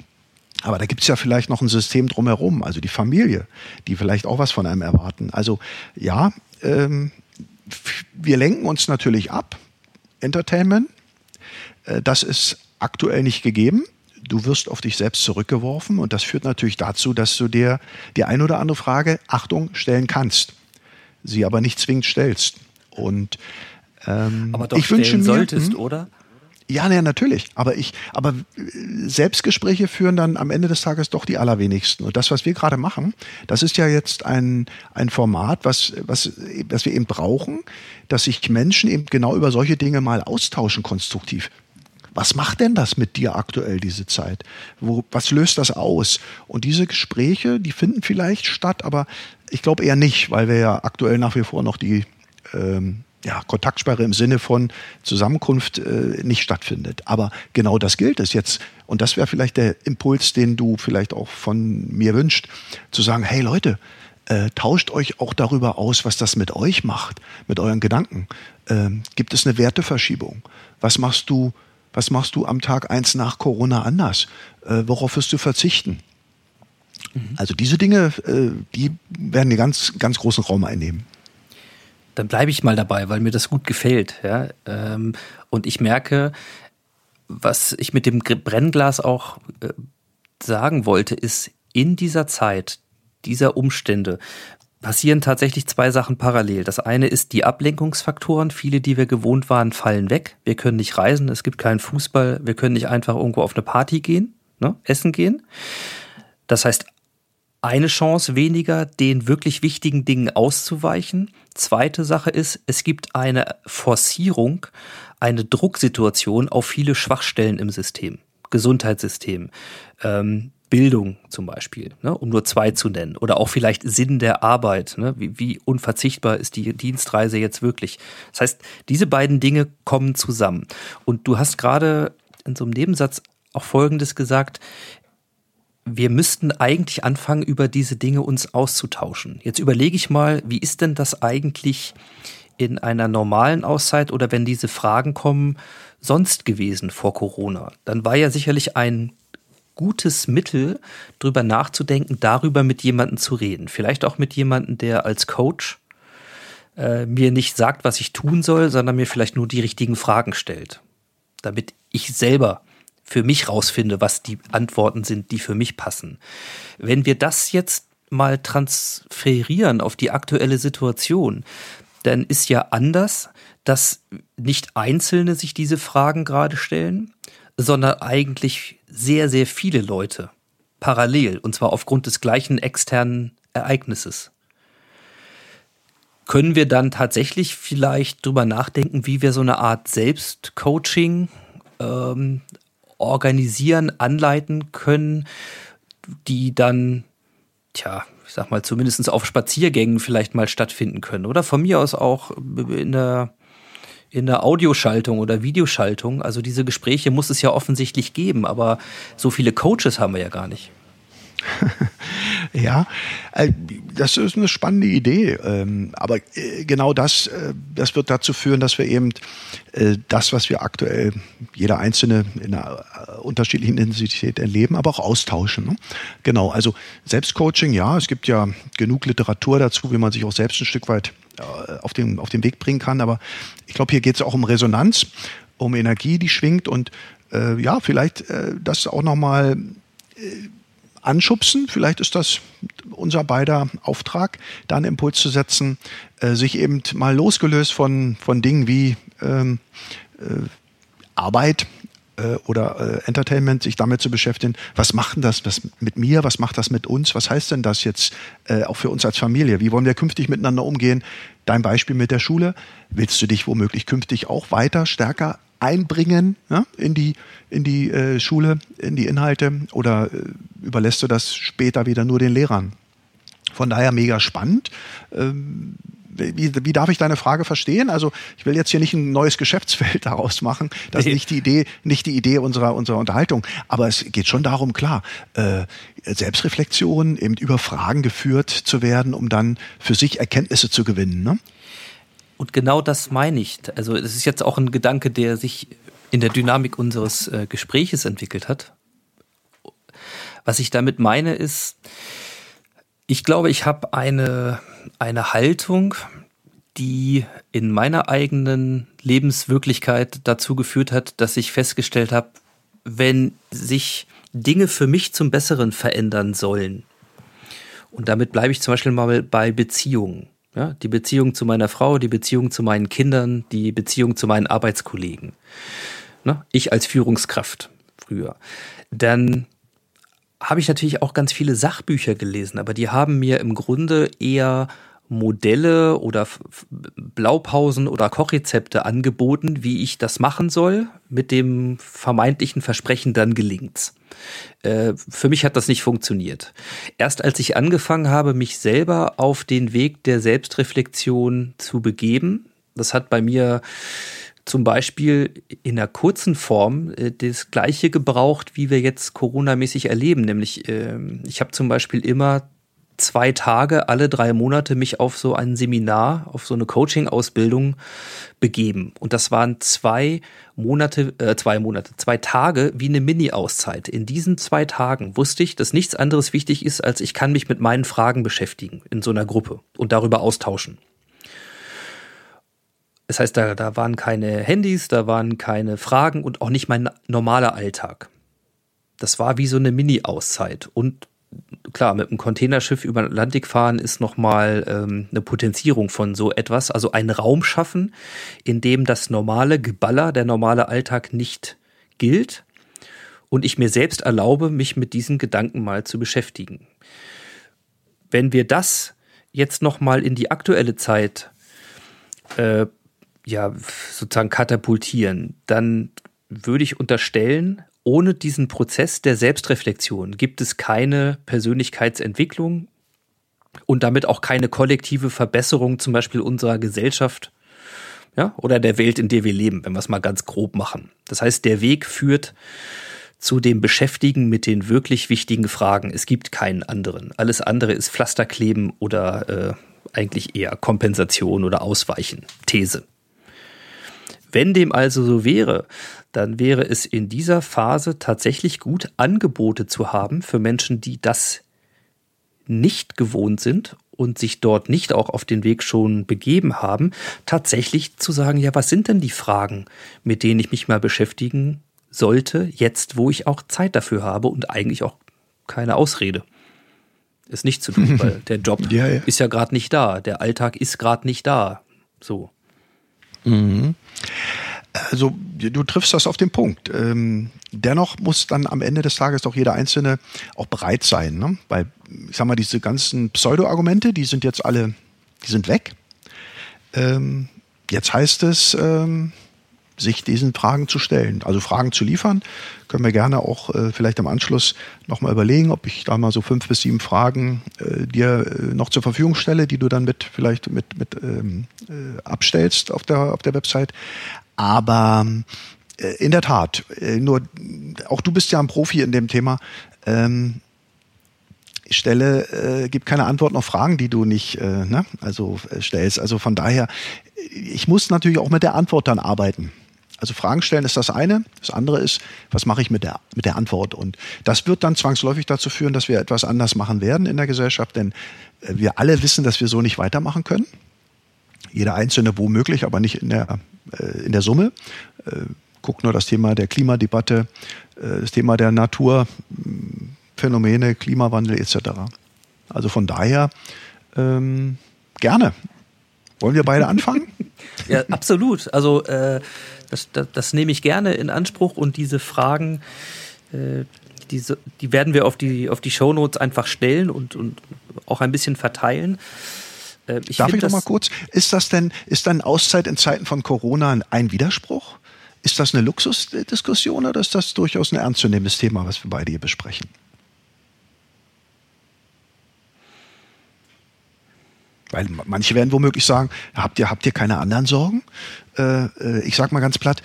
Aber da gibt es ja vielleicht noch ein System drumherum, also die Familie, die vielleicht auch was von einem erwarten. Also ja, ähm, wir lenken uns natürlich ab. Entertainment, äh, das ist aktuell nicht gegeben du wirst auf dich selbst zurückgeworfen und das führt natürlich dazu, dass du dir die ein oder andere Frage, Achtung, stellen kannst sie aber nicht zwingend stellst. Und ähm, aber doch ich wünsche mir, solltest, hm? oder? Ja, ja, natürlich. Aber ich, aber äh, Selbstgespräche führen dann am Ende des Tages doch die allerwenigsten. Und das, was wir gerade machen, das ist ja jetzt ein, ein Format, was, was, was wir eben brauchen, dass sich Menschen eben genau über solche Dinge mal austauschen konstruktiv. Was macht denn das mit dir aktuell, diese Zeit? Wo, was löst das aus? Und diese Gespräche, die finden vielleicht statt, aber ich glaube eher nicht, weil wir ja aktuell nach wie vor noch die ähm, ja, Kontaktsperre im Sinne von Zusammenkunft äh, nicht stattfindet. Aber genau das gilt es jetzt. Und das wäre vielleicht der Impuls, den du vielleicht auch von mir wünscht, zu sagen, hey Leute, äh, tauscht euch auch darüber aus, was das mit euch macht, mit euren Gedanken. Ähm, gibt es eine Werteverschiebung? Was machst du, was machst du am Tag eins nach Corona anders? Äh, worauf wirst du verzichten? Mhm. Also diese Dinge, äh, die werden einen ganz, ganz großen Raum einnehmen. Dann bleibe ich mal dabei, weil mir das gut gefällt. Ja? Ähm, und ich merke, was ich mit dem Brennglas auch äh, sagen wollte, ist, in dieser Zeit, dieser Umstände, passieren tatsächlich zwei Sachen parallel. Das eine ist die Ablenkungsfaktoren. Viele, die wir gewohnt waren, fallen weg. Wir können nicht reisen, es gibt keinen Fußball, wir können nicht einfach irgendwo auf eine Party gehen, ne, essen gehen. Das heißt, eine Chance weniger, den wirklich wichtigen Dingen auszuweichen. Zweite Sache ist, es gibt eine Forcierung, eine Drucksituation auf viele Schwachstellen im System, Gesundheitssystem, ähm, Bildung zum Beispiel, ne, um nur zwei zu nennen. Oder auch vielleicht Sinn der Arbeit. Ne, wie, wie unverzichtbar ist die Dienstreise jetzt wirklich? Das heißt, diese beiden Dinge kommen zusammen. Und du hast gerade in so einem Nebensatz auch Folgendes gesagt, wir müssten eigentlich anfangen, über diese Dinge uns auszutauschen. Jetzt überlege ich mal, wie ist denn das eigentlich in einer normalen Auszeit oder wenn diese Fragen kommen, sonst gewesen vor Corona? Dann war ja sicherlich ein gutes Mittel, darüber nachzudenken, darüber mit jemandem zu reden. Vielleicht auch mit jemandem, der als Coach äh, mir nicht sagt, was ich tun soll, sondern mir vielleicht nur die richtigen Fragen stellt. Damit ich selber für mich rausfinde, was die Antworten sind, die für mich passen. Wenn wir das jetzt mal transferieren auf die aktuelle Situation, dann ist ja anders, dass nicht Einzelne sich diese Fragen gerade stellen, sondern eigentlich sehr, sehr viele Leute parallel, und zwar aufgrund des gleichen externen Ereignisses. Können wir dann tatsächlich vielleicht drüber nachdenken, wie wir so eine Art Selbstcoaching ähm, organisieren, anleiten können, die dann, tja, ich sag mal, zumindest auf Spaziergängen vielleicht mal stattfinden können. Oder von mir aus auch in der, in der Audioschaltung oder Videoschaltung. Also diese Gespräche muss es ja offensichtlich geben, aber so viele Coaches haben wir ja gar nicht. [LAUGHS] ja, äh, das ist eine spannende Idee. Ähm, aber äh, genau das, äh, das wird dazu führen, dass wir eben das, was wir aktuell jeder Einzelne in einer unterschiedlichen Intensität erleben, aber auch austauschen. Ne? Genau, also Selbstcoaching, ja, es gibt ja genug Literatur dazu, wie man sich auch selbst ein Stück weit auf den, auf den Weg bringen kann. Aber ich glaube, hier geht es auch um Resonanz, um Energie, die schwingt und ja, vielleicht das auch nochmal anschubsen. Vielleicht ist das unser beider Auftrag, da einen Impuls zu setzen, äh, sich eben mal losgelöst von, von Dingen wie ähm, äh, Arbeit äh, oder äh, Entertainment, sich damit zu beschäftigen, was macht denn das was mit mir, was macht das mit uns, was heißt denn das jetzt äh, auch für uns als Familie, wie wollen wir künftig miteinander umgehen? Dein Beispiel mit der Schule, willst du dich womöglich künftig auch weiter stärker einbringen ja, in die, in die äh, Schule, in die Inhalte oder äh, überlässt du das später wieder nur den Lehrern? Von daher mega spannend. Ähm, wie, wie darf ich deine Frage verstehen? Also ich will jetzt hier nicht ein neues Geschäftsfeld [LAUGHS] daraus machen. Das ist nicht die Idee, nicht die Idee unserer, unserer Unterhaltung. Aber es geht schon darum, klar, äh, Selbstreflexion, eben über Fragen geführt zu werden, um dann für sich Erkenntnisse zu gewinnen. Ne? Und genau das meine ich. Also es ist jetzt auch ein Gedanke, der sich in der Dynamik unseres äh, Gespräches entwickelt hat. Was ich damit meine ist, ich glaube, ich habe eine, eine Haltung, die in meiner eigenen Lebenswirklichkeit dazu geführt hat, dass ich festgestellt habe, wenn sich Dinge für mich zum Besseren verändern sollen, und damit bleibe ich zum Beispiel mal bei Beziehungen, ja, die Beziehung zu meiner Frau, die Beziehung zu meinen Kindern, die Beziehung zu meinen Arbeitskollegen, ne? ich als Führungskraft früher, dann habe ich natürlich auch ganz viele Sachbücher gelesen, aber die haben mir im Grunde eher Modelle oder Blaupausen oder Kochrezepte angeboten, wie ich das machen soll, mit dem vermeintlichen Versprechen, dann gelingt's. Äh, für mich hat das nicht funktioniert. Erst als ich angefangen habe, mich selber auf den Weg der Selbstreflexion zu begeben, das hat bei mir zum Beispiel in einer kurzen Form äh, das gleiche gebraucht, wie wir jetzt Corona-mäßig erleben. Nämlich, äh, ich habe zum Beispiel immer zwei Tage alle drei Monate mich auf so ein Seminar, auf so eine Coaching-Ausbildung begeben. Und das waren zwei Monate, äh, zwei Monate, zwei Tage wie eine Mini-Auszeit. In diesen zwei Tagen wusste ich, dass nichts anderes wichtig ist, als ich kann mich mit meinen Fragen beschäftigen in so einer Gruppe und darüber austauschen. Das heißt, da, da waren keine Handys, da waren keine Fragen und auch nicht mein normaler Alltag. Das war wie so eine Mini-Auszeit. Und klar, mit einem Containerschiff über den Atlantik fahren ist nochmal ähm, eine Potenzierung von so etwas. Also einen Raum schaffen, in dem das normale Geballer, der normale Alltag nicht gilt. Und ich mir selbst erlaube, mich mit diesen Gedanken mal zu beschäftigen. Wenn wir das jetzt nochmal in die aktuelle Zeit äh, ja, sozusagen katapultieren, dann würde ich unterstellen, ohne diesen Prozess der Selbstreflexion gibt es keine Persönlichkeitsentwicklung und damit auch keine kollektive Verbesserung zum Beispiel unserer Gesellschaft ja, oder der Welt, in der wir leben, wenn wir es mal ganz grob machen. Das heißt, der Weg führt zu dem Beschäftigen mit den wirklich wichtigen Fragen. Es gibt keinen anderen. Alles andere ist Pflasterkleben oder äh, eigentlich eher Kompensation oder Ausweichen. These. Wenn dem also so wäre, dann wäre es in dieser Phase tatsächlich gut, Angebote zu haben für Menschen, die das nicht gewohnt sind und sich dort nicht auch auf den Weg schon begeben haben, tatsächlich zu sagen, ja, was sind denn die Fragen, mit denen ich mich mal beschäftigen sollte, jetzt wo ich auch Zeit dafür habe und eigentlich auch keine Ausrede. Ist nicht zu tun, [LAUGHS] weil der Job ja, ja. ist ja gerade nicht da, der Alltag ist gerade nicht da. So. Mhm. Also du triffst das auf den Punkt. Ähm, dennoch muss dann am Ende des Tages doch jeder Einzelne auch bereit sein, ne? weil ich sag mal, diese ganzen Pseudo-Argumente, die sind jetzt alle, die sind weg. Ähm, jetzt heißt es, ähm, sich diesen Fragen zu stellen, also Fragen zu liefern. Können wir gerne auch äh, vielleicht im Anschluss nochmal überlegen, ob ich da mal so fünf bis sieben Fragen äh, dir äh, noch zur Verfügung stelle, die du dann mit vielleicht mit, mit ähm, äh, abstellst auf der, auf der Website. Aber äh, in der Tat, äh, nur auch du bist ja ein Profi in dem Thema. Ähm, stelle, äh, gibt keine Antworten auf Fragen, die du nicht äh, ne? also äh, stellst. Also von daher, ich muss natürlich auch mit der Antwort dann arbeiten. Also Fragen stellen ist das eine. Das andere ist, was mache ich mit der, mit der Antwort? Und das wird dann zwangsläufig dazu führen, dass wir etwas anders machen werden in der Gesellschaft, denn äh, wir alle wissen, dass wir so nicht weitermachen können. Jeder Einzelne womöglich, aber nicht in der, äh, in der Summe. Äh, guck nur das Thema der Klimadebatte, das Thema der Naturveränderung Phänomene, Klimawandel etc. Also von daher ähm, gerne. Wollen wir beide anfangen? [LAUGHS] ja, absolut. Also äh, das, das, das, nehme ich gerne in Anspruch und diese Fragen, äh, die, die werden wir auf die, auf die Shownotes einfach stellen und, und auch ein bisschen verteilen. Äh, ich Darf ich noch mal kurz? Ist das denn, ist dann Auszeit in Zeiten von Corona ein Widerspruch? Ist das eine Luxusdiskussion oder ist das durchaus ein ernstzunehmendes Thema, was wir beide hier besprechen? Weil manche werden womöglich sagen, habt ihr, habt ihr keine anderen Sorgen? Äh, äh ich sag mal ganz platt,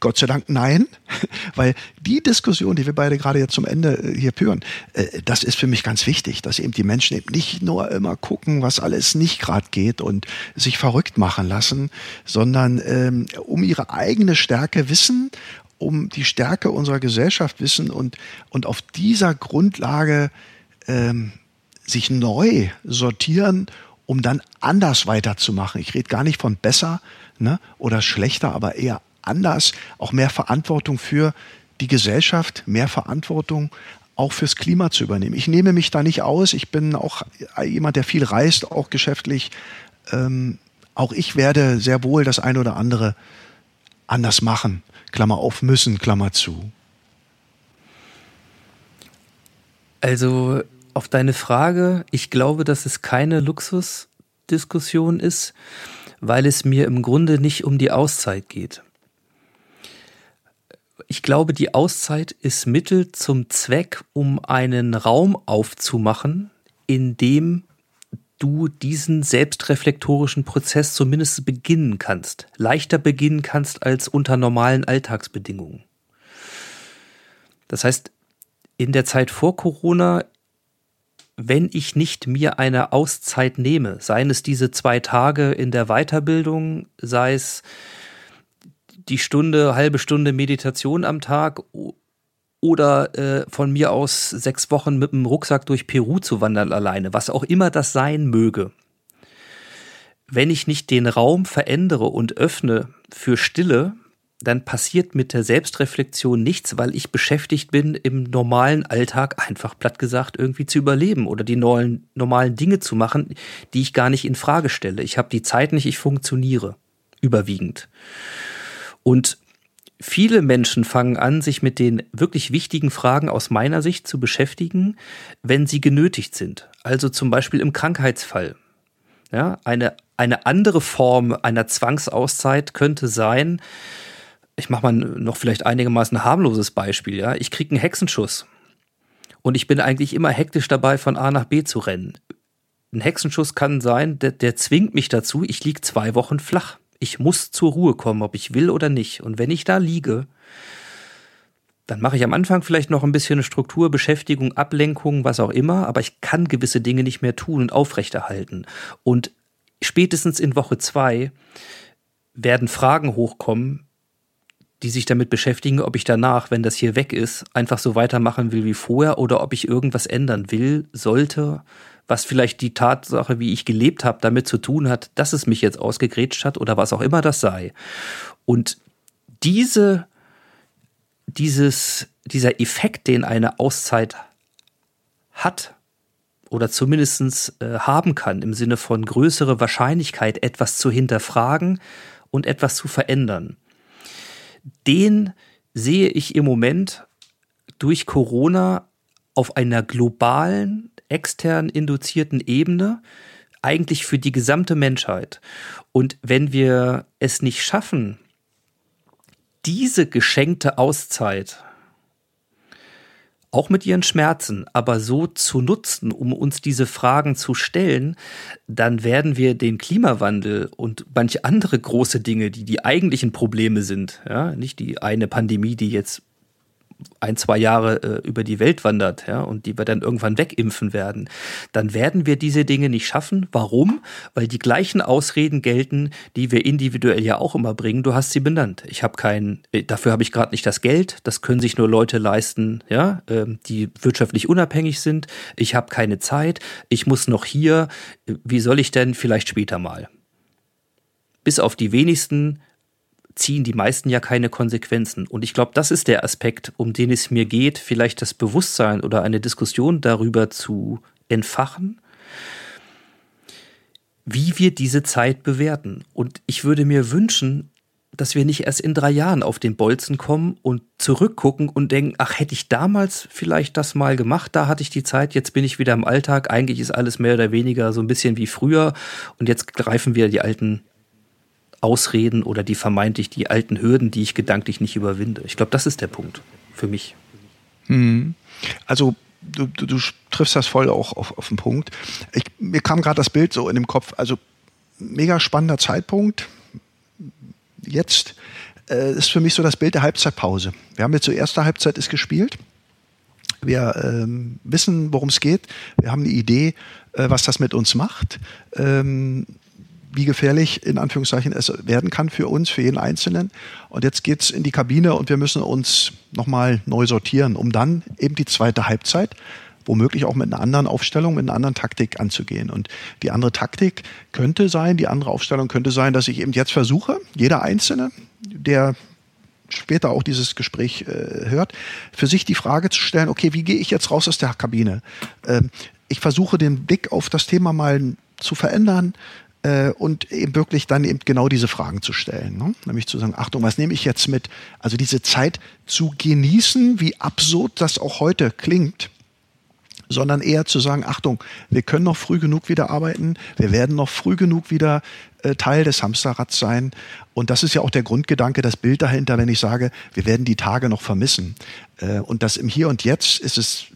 Gott sei Dank nein, [LAUGHS] weil die Diskussion, die wir beide gerade jetzt zum Ende äh, hier führen, äh, das ist für mich ganz wichtig, dass eben die Menschen eben nicht nur immer gucken, was alles nicht gerade geht und sich verrückt machen lassen, sondern ähm, um ihre eigene Stärke wissen, um die Stärke unserer Gesellschaft wissen und, und auf dieser Grundlage ähm, sich neu sortieren, um dann anders weiterzumachen. Ich rede gar nicht von besser ne, oder schlechter, aber eher anders, auch mehr Verantwortung für die Gesellschaft, mehr Verantwortung auch fürs Klima zu übernehmen. Ich nehme mich da nicht aus. Ich bin auch jemand, der viel reist, auch geschäftlich. Ähm, auch ich werde sehr wohl das eine oder andere anders machen. Klammer auf müssen, Klammer zu. Also auf deine Frage, ich glaube, dass es keine Luxusdiskussion ist, weil es mir im Grunde nicht um die Auszeit geht. Ich glaube, die Auszeit ist Mittel zum Zweck, um einen Raum aufzumachen, in dem du diesen selbstreflektorischen Prozess zumindest beginnen kannst, leichter beginnen kannst als unter normalen Alltagsbedingungen. Das heißt, in der Zeit vor Corona, wenn ich nicht mir eine Auszeit nehme, seien es diese zwei Tage in der Weiterbildung, sei es die Stunde, halbe Stunde Meditation am Tag oder äh, von mir aus sechs Wochen mit dem Rucksack durch Peru zu wandern alleine, was auch immer das sein möge. Wenn ich nicht den Raum verändere und öffne für Stille, dann passiert mit der Selbstreflexion nichts, weil ich beschäftigt bin, im normalen Alltag einfach platt gesagt irgendwie zu überleben oder die neuen, normalen Dinge zu machen, die ich gar nicht in Frage stelle. Ich habe die Zeit nicht, ich funktioniere überwiegend. Und viele Menschen fangen an, sich mit den wirklich wichtigen Fragen aus meiner Sicht zu beschäftigen, wenn sie genötigt sind. Also zum Beispiel im Krankheitsfall. Ja, eine, eine andere Form einer Zwangsauszeit könnte sein, ich mache mal noch vielleicht einigermaßen ein harmloses Beispiel, ja. Ich kriege einen Hexenschuss. Und ich bin eigentlich immer hektisch dabei, von A nach B zu rennen. Ein Hexenschuss kann sein, der, der zwingt mich dazu, ich liege zwei Wochen flach. Ich muss zur Ruhe kommen, ob ich will oder nicht. Und wenn ich da liege, dann mache ich am Anfang vielleicht noch ein bisschen Struktur, Beschäftigung, Ablenkung, was auch immer, aber ich kann gewisse Dinge nicht mehr tun und aufrechterhalten. Und spätestens in Woche zwei werden Fragen hochkommen, die sich damit beschäftigen, ob ich danach, wenn das hier weg ist, einfach so weitermachen will wie vorher oder ob ich irgendwas ändern will, sollte, was vielleicht die Tatsache, wie ich gelebt habe, damit zu tun hat, dass es mich jetzt ausgegrätscht hat oder was auch immer das sei. Und diese, dieses, dieser Effekt, den eine Auszeit hat, oder zumindest äh, haben kann, im Sinne von größere Wahrscheinlichkeit, etwas zu hinterfragen und etwas zu verändern, den sehe ich im Moment durch Corona auf einer globalen extern induzierten Ebene eigentlich für die gesamte Menschheit. Und wenn wir es nicht schaffen, diese geschenkte Auszeit auch mit ihren Schmerzen, aber so zu nutzen, um uns diese Fragen zu stellen, dann werden wir den Klimawandel und manche andere große Dinge, die die eigentlichen Probleme sind, ja, nicht die eine Pandemie, die jetzt ein, zwei Jahre äh, über die Welt wandert, ja, und die wir dann irgendwann wegimpfen werden, dann werden wir diese Dinge nicht schaffen. Warum? Weil die gleichen Ausreden gelten, die wir individuell ja auch immer bringen. Du hast sie benannt. Ich habe kein, äh, dafür habe ich gerade nicht das Geld. Das können sich nur Leute leisten, ja, äh, die wirtschaftlich unabhängig sind. Ich habe keine Zeit. Ich muss noch hier. Wie soll ich denn vielleicht später mal? Bis auf die wenigsten ziehen die meisten ja keine Konsequenzen. Und ich glaube, das ist der Aspekt, um den es mir geht, vielleicht das Bewusstsein oder eine Diskussion darüber zu entfachen, wie wir diese Zeit bewerten. Und ich würde mir wünschen, dass wir nicht erst in drei Jahren auf den Bolzen kommen und zurückgucken und denken, ach, hätte ich damals vielleicht das mal gemacht, da hatte ich die Zeit, jetzt bin ich wieder im Alltag, eigentlich ist alles mehr oder weniger so ein bisschen wie früher und jetzt greifen wir die alten Ausreden oder die vermeintlich die alten Hürden, die ich gedanklich nicht überwinde. Ich glaube, das ist der Punkt für mich. Hm. Also du, du, du, triffst das voll auch auf, auf den Punkt. Ich, mir kam gerade das Bild so in dem Kopf, also mega spannender Zeitpunkt. Jetzt äh, ist für mich so das Bild der Halbzeitpause. Wir haben jetzt so erste Halbzeit ist gespielt. Wir ähm, wissen, worum es geht. Wir haben eine Idee, äh, was das mit uns macht. Ähm, wie gefährlich in Anführungszeichen es werden kann für uns, für jeden Einzelnen. Und jetzt geht's in die Kabine und wir müssen uns nochmal neu sortieren, um dann eben die zweite Halbzeit womöglich auch mit einer anderen Aufstellung, mit einer anderen Taktik anzugehen. Und die andere Taktik könnte sein, die andere Aufstellung könnte sein, dass ich eben jetzt versuche, jeder Einzelne, der später auch dieses Gespräch äh, hört, für sich die Frage zu stellen, okay, wie gehe ich jetzt raus aus der Kabine? Ähm, ich versuche den Blick auf das Thema mal zu verändern, äh, und eben wirklich dann eben genau diese Fragen zu stellen. Ne? Nämlich zu sagen, Achtung, was nehme ich jetzt mit? Also diese Zeit zu genießen, wie absurd das auch heute klingt, sondern eher zu sagen, Achtung, wir können noch früh genug wieder arbeiten, wir werden noch früh genug wieder äh, Teil des Hamsterrads sein. Und das ist ja auch der Grundgedanke, das Bild dahinter, wenn ich sage, wir werden die Tage noch vermissen. Äh, und das im Hier und Jetzt ist es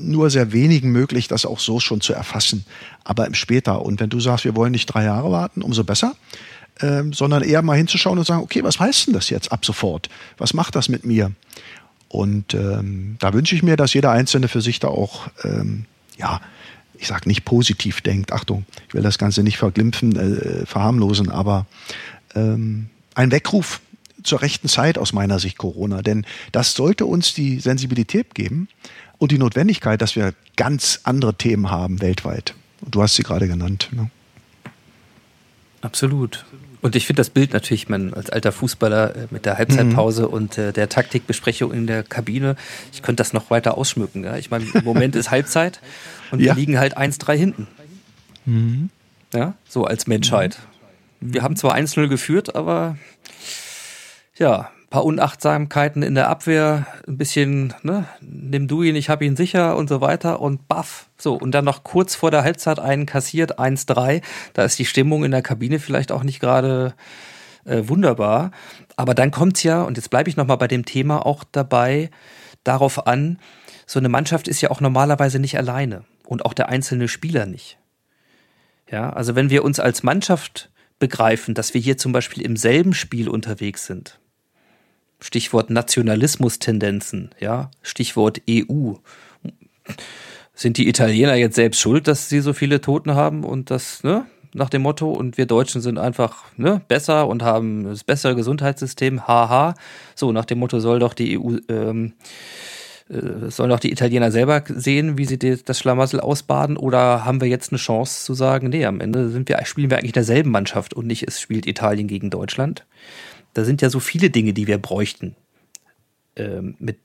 nur sehr wenigen möglich, das auch so schon zu erfassen, aber im später. Und wenn du sagst, wir wollen nicht drei Jahre warten, umso besser, ähm, sondern eher mal hinzuschauen und sagen, okay, was heißt denn das jetzt ab sofort? Was macht das mit mir? Und ähm, da wünsche ich mir, dass jeder Einzelne für sich da auch, ähm, ja, ich sag nicht positiv denkt. Achtung, ich will das Ganze nicht verglimpfen, äh, verharmlosen, aber ähm, ein Weckruf zur rechten Zeit aus meiner Sicht Corona. Denn das sollte uns die Sensibilität geben, und die Notwendigkeit, dass wir ganz andere Themen haben weltweit. Und du hast sie gerade genannt. Ne? Absolut. Und ich finde das Bild natürlich, man als alter Fußballer äh, mit der Halbzeitpause mhm. und äh, der Taktikbesprechung in der Kabine, ich könnte das noch weiter ausschmücken. Ja? Ich meine, im Moment ist Halbzeit und ja. wir liegen halt 1-3 hinten. Mhm. Ja, so als Menschheit. Mhm. Wir haben zwar 1-0 geführt, aber ja, paar Unachtsamkeiten in der Abwehr, ein bisschen, ne, nimm du ihn, ich hab ihn sicher und so weiter und baff. So, und dann noch kurz vor der Halbzeit einen kassiert, 1-3. Da ist die Stimmung in der Kabine vielleicht auch nicht gerade äh, wunderbar. Aber dann kommt's ja, und jetzt bleibe ich nochmal bei dem Thema auch dabei, darauf an, so eine Mannschaft ist ja auch normalerweise nicht alleine und auch der einzelne Spieler nicht. Ja, also wenn wir uns als Mannschaft begreifen, dass wir hier zum Beispiel im selben Spiel unterwegs sind, Stichwort Nationalismus-Tendenzen, ja, Stichwort EU. Sind die Italiener jetzt selbst schuld, dass sie so viele Toten haben und das, ne? Nach dem Motto, und wir Deutschen sind einfach ne, besser und haben das bessere Gesundheitssystem, haha. So, nach dem Motto soll doch die EU, ähm, äh, sollen doch die Italiener selber sehen, wie sie das Schlamassel ausbaden, oder haben wir jetzt eine Chance zu sagen, nee, am Ende sind wir, spielen wir eigentlich derselben Mannschaft und nicht, es spielt Italien gegen Deutschland. Da sind ja so viele Dinge, die wir bräuchten, ähm, mit,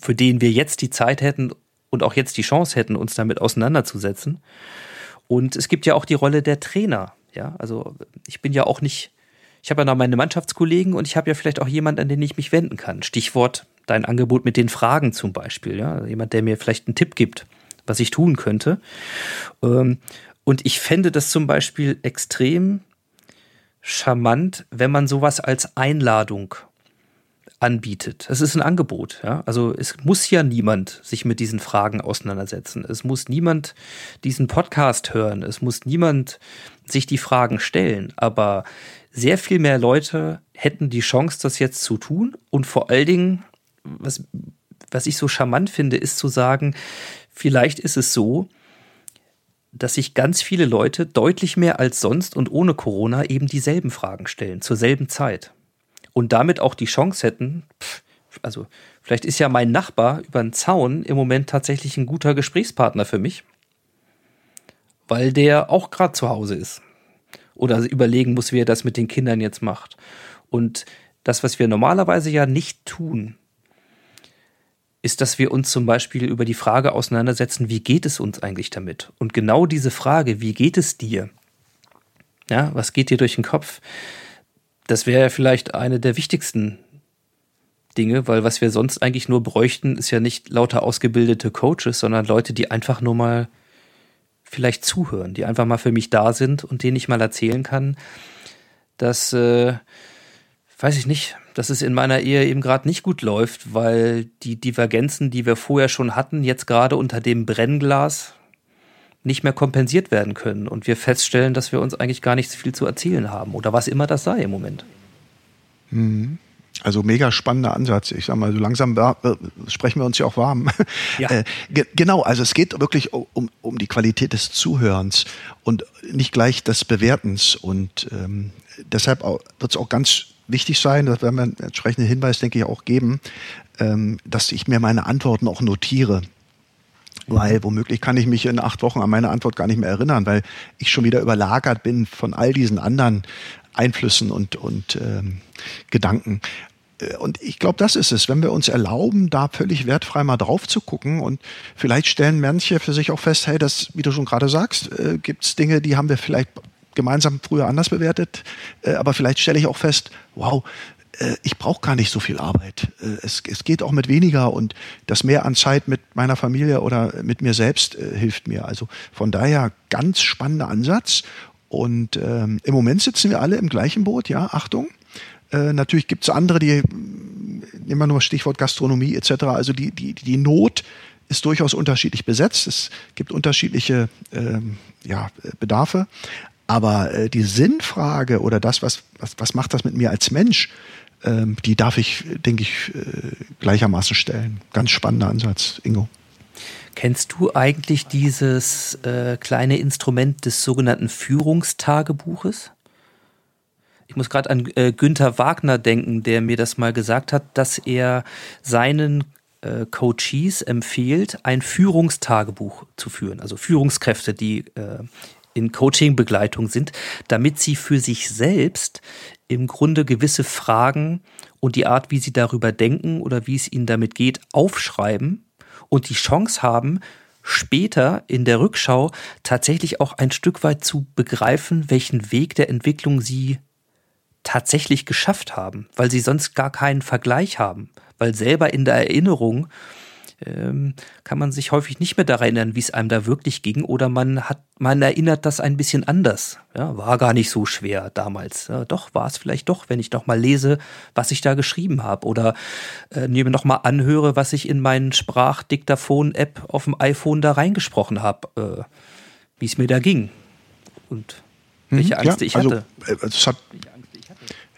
für denen wir jetzt die Zeit hätten und auch jetzt die Chance hätten, uns damit auseinanderzusetzen. Und es gibt ja auch die Rolle der Trainer. Ja, also ich bin ja auch nicht, ich habe ja noch meine Mannschaftskollegen und ich habe ja vielleicht auch jemanden, an den ich mich wenden kann. Stichwort dein Angebot mit den Fragen zum Beispiel. Ja, jemand, der mir vielleicht einen Tipp gibt, was ich tun könnte. Ähm, und ich fände das zum Beispiel extrem charmant, wenn man sowas als Einladung anbietet. Es ist ein Angebot, ja. Also es muss ja niemand sich mit diesen Fragen auseinandersetzen. Es muss niemand diesen Podcast hören. Es muss niemand sich die Fragen stellen. Aber sehr viel mehr Leute hätten die Chance, das jetzt zu tun. Und vor allen Dingen, was, was ich so charmant finde, ist zu sagen, vielleicht ist es so, dass sich ganz viele Leute deutlich mehr als sonst und ohne Corona eben dieselben Fragen stellen, zur selben Zeit. Und damit auch die Chance hätten, also vielleicht ist ja mein Nachbar über den Zaun im Moment tatsächlich ein guter Gesprächspartner für mich, weil der auch gerade zu Hause ist oder überlegen muss, wie er das mit den Kindern jetzt macht. Und das, was wir normalerweise ja nicht tun, ist, dass wir uns zum Beispiel über die Frage auseinandersetzen, wie geht es uns eigentlich damit? Und genau diese Frage, wie geht es dir? Ja, was geht dir durch den Kopf? Das wäre vielleicht eine der wichtigsten Dinge, weil was wir sonst eigentlich nur bräuchten, ist ja nicht lauter ausgebildete Coaches, sondern Leute, die einfach nur mal vielleicht zuhören, die einfach mal für mich da sind und denen ich mal erzählen kann, dass, äh, weiß ich nicht, dass es in meiner Ehe eben gerade nicht gut läuft, weil die Divergenzen, die wir vorher schon hatten, jetzt gerade unter dem Brennglas nicht mehr kompensiert werden können und wir feststellen, dass wir uns eigentlich gar nicht so viel zu erzählen haben oder was immer das sei im Moment. Mhm. Also mega spannender Ansatz. Ich sag mal, so langsam äh, sprechen wir uns ja auch warm. Ja. [LAUGHS] Äh, ge genau, also es geht wirklich um, um die Qualität des Zuhörens und nicht gleich des Bewertens. Und ähm, deshalb wird es auch ganz wichtig sein, das werden wir einen entsprechenden Hinweis, denke ich, auch geben, ähm, dass ich mir meine Antworten auch notiere. Weil womöglich kann ich mich in acht Wochen an meine Antwort gar nicht mehr erinnern, weil ich schon wieder überlagert bin von all diesen anderen Einflüssen und, und ähm, Gedanken. Äh, und ich glaube, das ist es, wenn wir uns erlauben, da völlig wertfrei mal drauf zu gucken und vielleicht stellen manche für sich auch fest, hey, das, wie du schon gerade sagst, äh, gibt es Dinge, die haben wir vielleicht gemeinsam früher anders bewertet, äh, aber vielleicht stelle ich auch fest, wow, äh, ich brauche gar nicht so viel Arbeit. Äh, es, es geht auch mit weniger und das mehr an Zeit mit meiner Familie oder mit mir selbst äh, hilft mir. Also von daher ganz spannender Ansatz und ähm, im Moment sitzen wir alle im gleichen Boot, ja, Achtung. Äh, natürlich gibt es andere, die, nehmen wir nur Stichwort Gastronomie etc., also die, die, die Not ist durchaus unterschiedlich besetzt. Es gibt unterschiedliche ähm, ja, Bedarfe. Aber äh, die Sinnfrage oder das, was, was, was macht das mit mir als Mensch, ähm, die darf ich, denke ich, äh, gleichermaßen stellen. Ganz spannender Ansatz, Ingo. Kennst du eigentlich dieses äh, kleine Instrument des sogenannten Führungstagebuches? Ich muss gerade an äh, Günther Wagner denken, der mir das mal gesagt hat, dass er seinen äh, Coaches empfiehlt, ein Führungstagebuch zu führen. Also Führungskräfte, die äh, in Coaching-Begleitung sind, damit sie für sich selbst im Grunde gewisse Fragen und die Art, wie sie darüber denken oder wie es ihnen damit geht, aufschreiben und die Chance haben, später in der Rückschau tatsächlich auch ein Stück weit zu begreifen, welchen Weg der Entwicklung sie tatsächlich geschafft haben, weil sie sonst gar keinen Vergleich haben, weil selber in der Erinnerung ähm, kann man sich häufig nicht mehr daran erinnern, wie es einem da wirklich ging, oder man hat, man erinnert das ein bisschen anders. Ja, war gar nicht so schwer damals. Ja, doch, war es vielleicht doch, wenn ich noch mal lese, was ich da geschrieben habe, oder äh, mir noch mal anhöre, was ich in meinen Sprachdiktaphon-App auf dem iPhone da reingesprochen habe, äh, wie es mir da ging und welche hm, Angst ja, ich also, hatte. Äh, es hat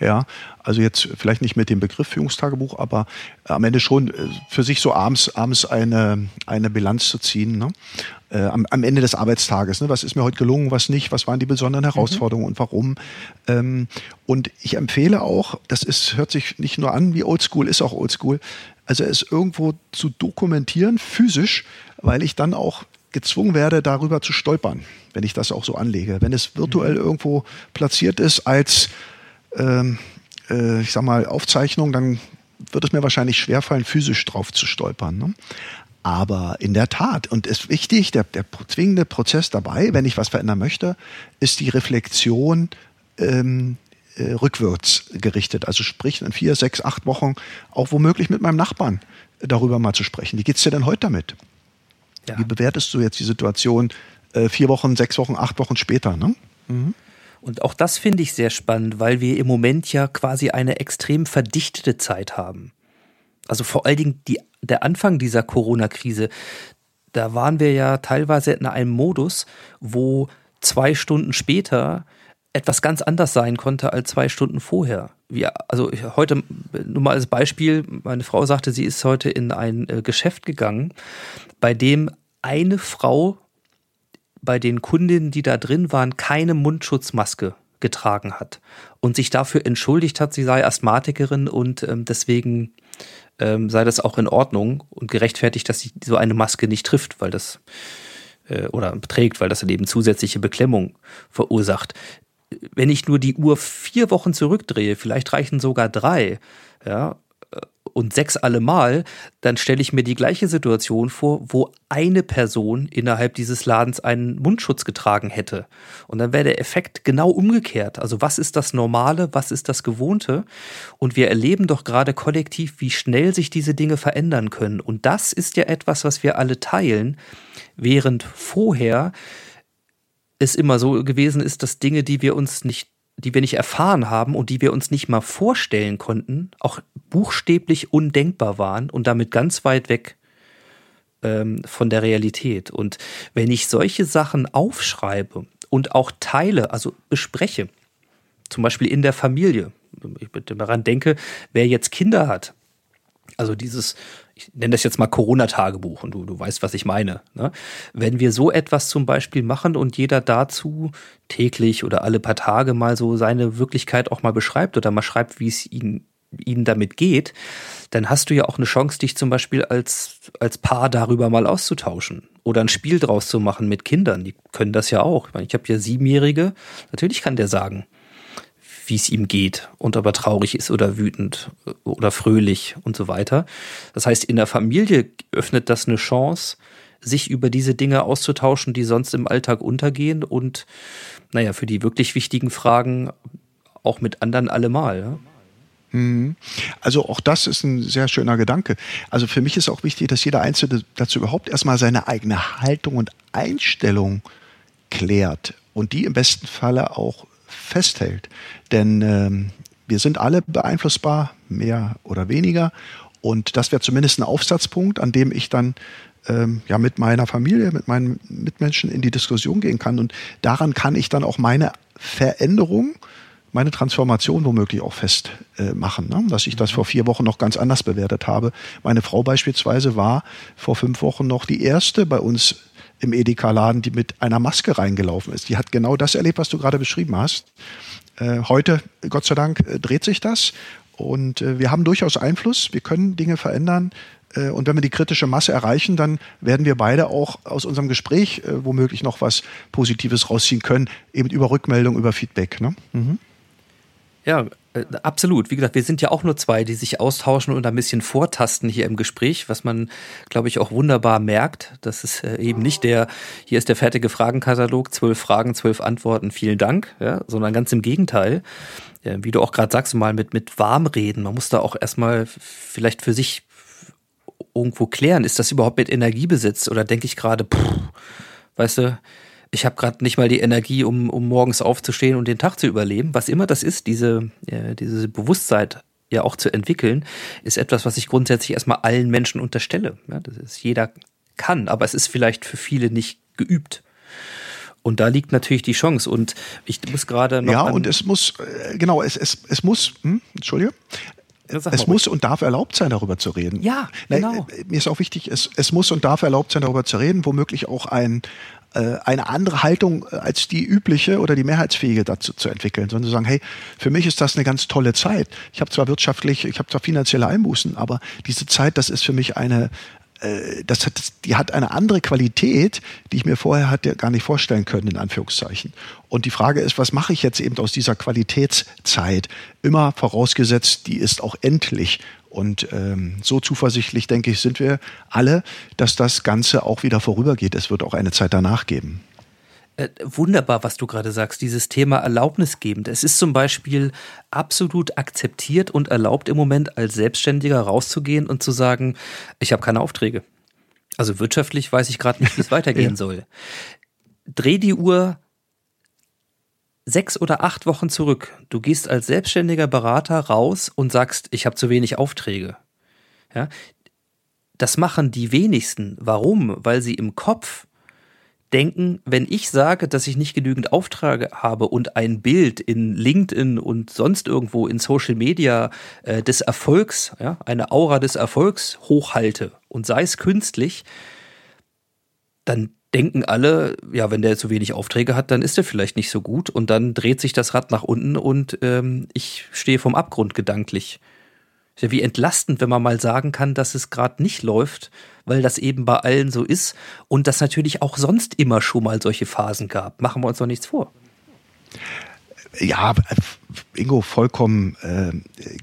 ja, also jetzt vielleicht nicht mit dem Begriff Führungstagebuch, aber am Ende schon äh, für sich so abends, abends eine, eine Bilanz zu ziehen. Ne? Äh, am, am, Ende des Arbeitstages. Ne? Was ist mir heute gelungen, was nicht, was waren die besonderen mhm. Herausforderungen mhm. und warum. Ähm, und ich empfehle auch, das ist, hört sich nicht nur an wie Oldschool, ist auch Oldschool, also es irgendwo zu dokumentieren, physisch, weil ich dann auch gezwungen werde, darüber zu stolpern, wenn ich das auch so anlege. Wenn es virtuell mhm. irgendwo platziert ist als ähm, äh, ich sag mal, Aufzeichnung, dann wird es mir wahrscheinlich schwerfallen, physisch drauf zu stolpern. Ne? Aber in der Tat, und es ist wichtig, der, der zwingende Prozess dabei, wenn ich was verändern möchte, ist die Reflexion ähm, äh, rückwärts gerichtet. Also sprich in vier, sechs, acht Wochen auch womöglich mit meinem Nachbarn darüber mal zu sprechen. Wie geht's dir denn heute damit? Ja. Wie bewertest du jetzt die Situation äh, vier Wochen, sechs Wochen, acht Wochen später? Ne? Mhm. Und auch das finde ich sehr spannend, weil wir im Moment ja quasi eine extrem verdichtete Zeit haben. Also vor allen Dingen die, der Anfang dieser Corona-Krise, da waren wir ja teilweise in einem Modus, wo zwei Stunden später etwas ganz anders sein konnte als zwei Stunden vorher. Wir, also heute nur mal als Beispiel, meine Frau sagte, sie ist heute in ein äh, Geschäft gegangen, bei dem eine Frau bei den Kundinnen, die da drin waren, keine Mundschutzmaske getragen hat und sich dafür entschuldigt hat, sie sei Asthmatikerin und ähm, deswegen ähm, sei das auch in Ordnung und gerechtfertigt, dass sie so eine Maske nicht trifft, weil das äh, oder trägt, weil das eben zusätzliche Beklemmung verursacht. wenn ich nur die Uhr vier Wochen zurückdrehe, vielleicht reichen sogar drei, ja, und sechs allemal, dann stelle ich mir die gleiche Situation vor, wo eine Person innerhalb dieses Ladens einen Mundschutz getragen hätte. Und dann wäre der Effekt genau umgekehrt. Also was ist das Normale, was ist das Gewohnte? Und wir erleben doch gerade kollektiv, wie schnell sich diese Dinge verändern können. Und das ist ja etwas, was wir alle teilen, während vorher es immer so gewesen ist, dass Dinge, die wir uns nicht die wir nicht erfahren haben und die wir uns nicht mal vorstellen konnten, auch buchstäblich undenkbar waren und damit ganz weit weg ähm, von der Realität. Und wenn ich solche Sachen aufschreibe und auch teile, also bespreche, zum Beispiel in der Familie, ich bitte daran denke, wer jetzt Kinder hat, also dieses, ich nenne das jetzt mal Corona-Tagebuch und du, du weißt, was ich meine. Ne? Wenn wir so etwas zum Beispiel machen und jeder dazu täglich oder alle paar Tage mal so seine Wirklichkeit auch mal beschreibt oder mal schreibt, wie es ihnen ihnen damit geht, dann hast du ja auch eine Chance, dich zum Beispiel als, als Paar darüber mal auszutauschen oder ein Spiel draus zu machen mit Kindern. Die können das ja auch. Ich, ich habe ja Siebenjährige. Natürlich kann der sagen, wie es ihm geht und ob er traurig ist oder wütend oder fröhlich und so weiter. Das heißt, in der Familie öffnet das eine Chance, sich über diese Dinge auszutauschen, die sonst im Alltag untergehen und naja, für die wirklich wichtigen Fragen auch mit anderen allemal. Mhm. Also auch das ist ein sehr schöner Gedanke. Also für mich ist auch wichtig, dass jeder Einzelne dazu überhaupt erstmal seine eigene Haltung und Einstellung klärt und die im besten Falle auch festhält. Denn ähm, wir sind alle beeinflussbar, mehr oder weniger. Und das wäre zumindest ein Aufsatzpunkt, an dem ich dann ähm, ja mit meiner Familie, mit meinen Mitmenschen in die Diskussion gehen kann. Und daran kann ich dann auch meine Veränderung, meine Transformation womöglich auch festmachen. Äh, ne? Dass ich das vor vier Wochen noch ganz anders bewertet habe. Meine Frau beispielsweise war vor fünf Wochen noch die erste bei uns im Edeka-Laden, die mit einer Maske reingelaufen ist. Die hat genau das erlebt, was du gerade beschrieben hast. Äh, heute, Gott sei Dank, äh, dreht sich das und äh, wir haben durchaus Einfluss. Wir können Dinge verändern. Und wenn wir die kritische Masse erreichen, dann werden wir beide auch aus unserem Gespräch womöglich noch was Positives rausziehen können, eben über Rückmeldung, über Feedback. Ne? Mhm. Ja, äh, absolut. Wie gesagt, wir sind ja auch nur zwei, die sich austauschen und ein bisschen vortasten hier im Gespräch, was man, glaube ich, auch wunderbar merkt. Das ist äh, eben nicht der, hier ist der fertige Fragenkatalog, zwölf Fragen, zwölf Antworten, vielen Dank, ja, sondern ganz im Gegenteil. Ja, wie du auch gerade sagst, mal mit, mit Warmreden. Man muss da auch erstmal vielleicht für sich irgendwo klären, ist das überhaupt mit Energie besetzt oder denke ich gerade, weißt du, ich habe gerade nicht mal die Energie, um, um morgens aufzustehen und den Tag zu überleben. Was immer das ist, diese, äh, diese Bewusstsein ja auch zu entwickeln, ist etwas, was ich grundsätzlich erstmal allen Menschen unterstelle. Ja, das ist, jeder kann, aber es ist vielleicht für viele nicht geübt. Und da liegt natürlich die Chance. Und ich muss gerade noch. Ja, und es muss, äh, genau, es, es, es muss, hm, Entschuldige, es muss und darf erlaubt sein, darüber zu reden. Ja, genau. Äh, mir ist auch wichtig, es, es muss und darf erlaubt sein, darüber zu reden, womöglich auch ein, eine andere Haltung äh, als die übliche oder die mehrheitsfähige dazu zu entwickeln, sondern zu sagen, hey, für mich ist das eine ganz tolle Zeit. Ich habe zwar wirtschaftlich, ich habe zwar finanzielle Einbußen, aber diese Zeit, das ist für mich eine, äh, das hat, die hat eine andere Qualität, die ich mir vorher hatte gar nicht vorstellen können, in Anführungszeichen. Und die Frage ist, was mache ich jetzt eben aus dieser Qualitätszeit? Immer vorausgesetzt, die ist auch endlich. Und ähm, so zuversichtlich, denke ich, sind wir alle, dass das Ganze auch wieder vorübergeht. Es wird auch eine Zeit danach geben. Äh, wunderbar, was du gerade sagst, dieses Thema erlaubnisgebend. Es ist zum Beispiel absolut akzeptiert und erlaubt im Moment als Selbstständiger rauszugehen und zu sagen, ich habe keine Aufträge. Also wirtschaftlich weiß ich gerade nicht, wie es [LAUGHS] weitergehen ja. soll. Dreh die Uhr sechs oder acht Wochen zurück. Du gehst als selbstständiger Berater raus und sagst, ich habe zu wenig Aufträge. Ja? Das machen die wenigsten. Warum? Weil sie im Kopf denken, wenn ich sage, dass ich nicht genügend Aufträge habe und ein Bild in LinkedIn und sonst irgendwo in Social Media äh, des Erfolgs, ja, eine Aura des Erfolgs hochhalte und sei es künstlich, dann denken alle, ja, wenn der zu wenig Aufträge hat, dann ist er vielleicht nicht so gut und dann dreht sich das Rad nach unten und ähm, ich stehe vom Abgrund gedanklich. Ist ja wie entlastend, wenn man mal sagen kann, dass es gerade nicht läuft, weil das eben bei allen so ist und das natürlich auch sonst immer schon mal solche Phasen gab. Machen wir uns doch nichts vor. Ja, Ingo, vollkommen äh,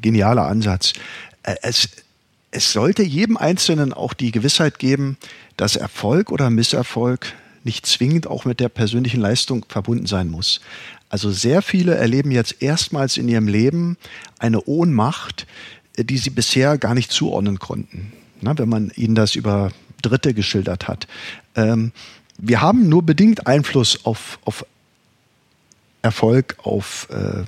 genialer Ansatz. Äh, es, es sollte jedem Einzelnen auch die Gewissheit geben, dass Erfolg oder Misserfolg nicht zwingend auch mit der persönlichen Leistung verbunden sein muss. Also sehr viele erleben jetzt erstmals in ihrem Leben eine Ohnmacht, die sie bisher gar nicht zuordnen konnten, na, wenn man ihnen das über Dritte geschildert hat. Ähm, wir haben nur bedingt Einfluss auf, auf Erfolg, auf, äh,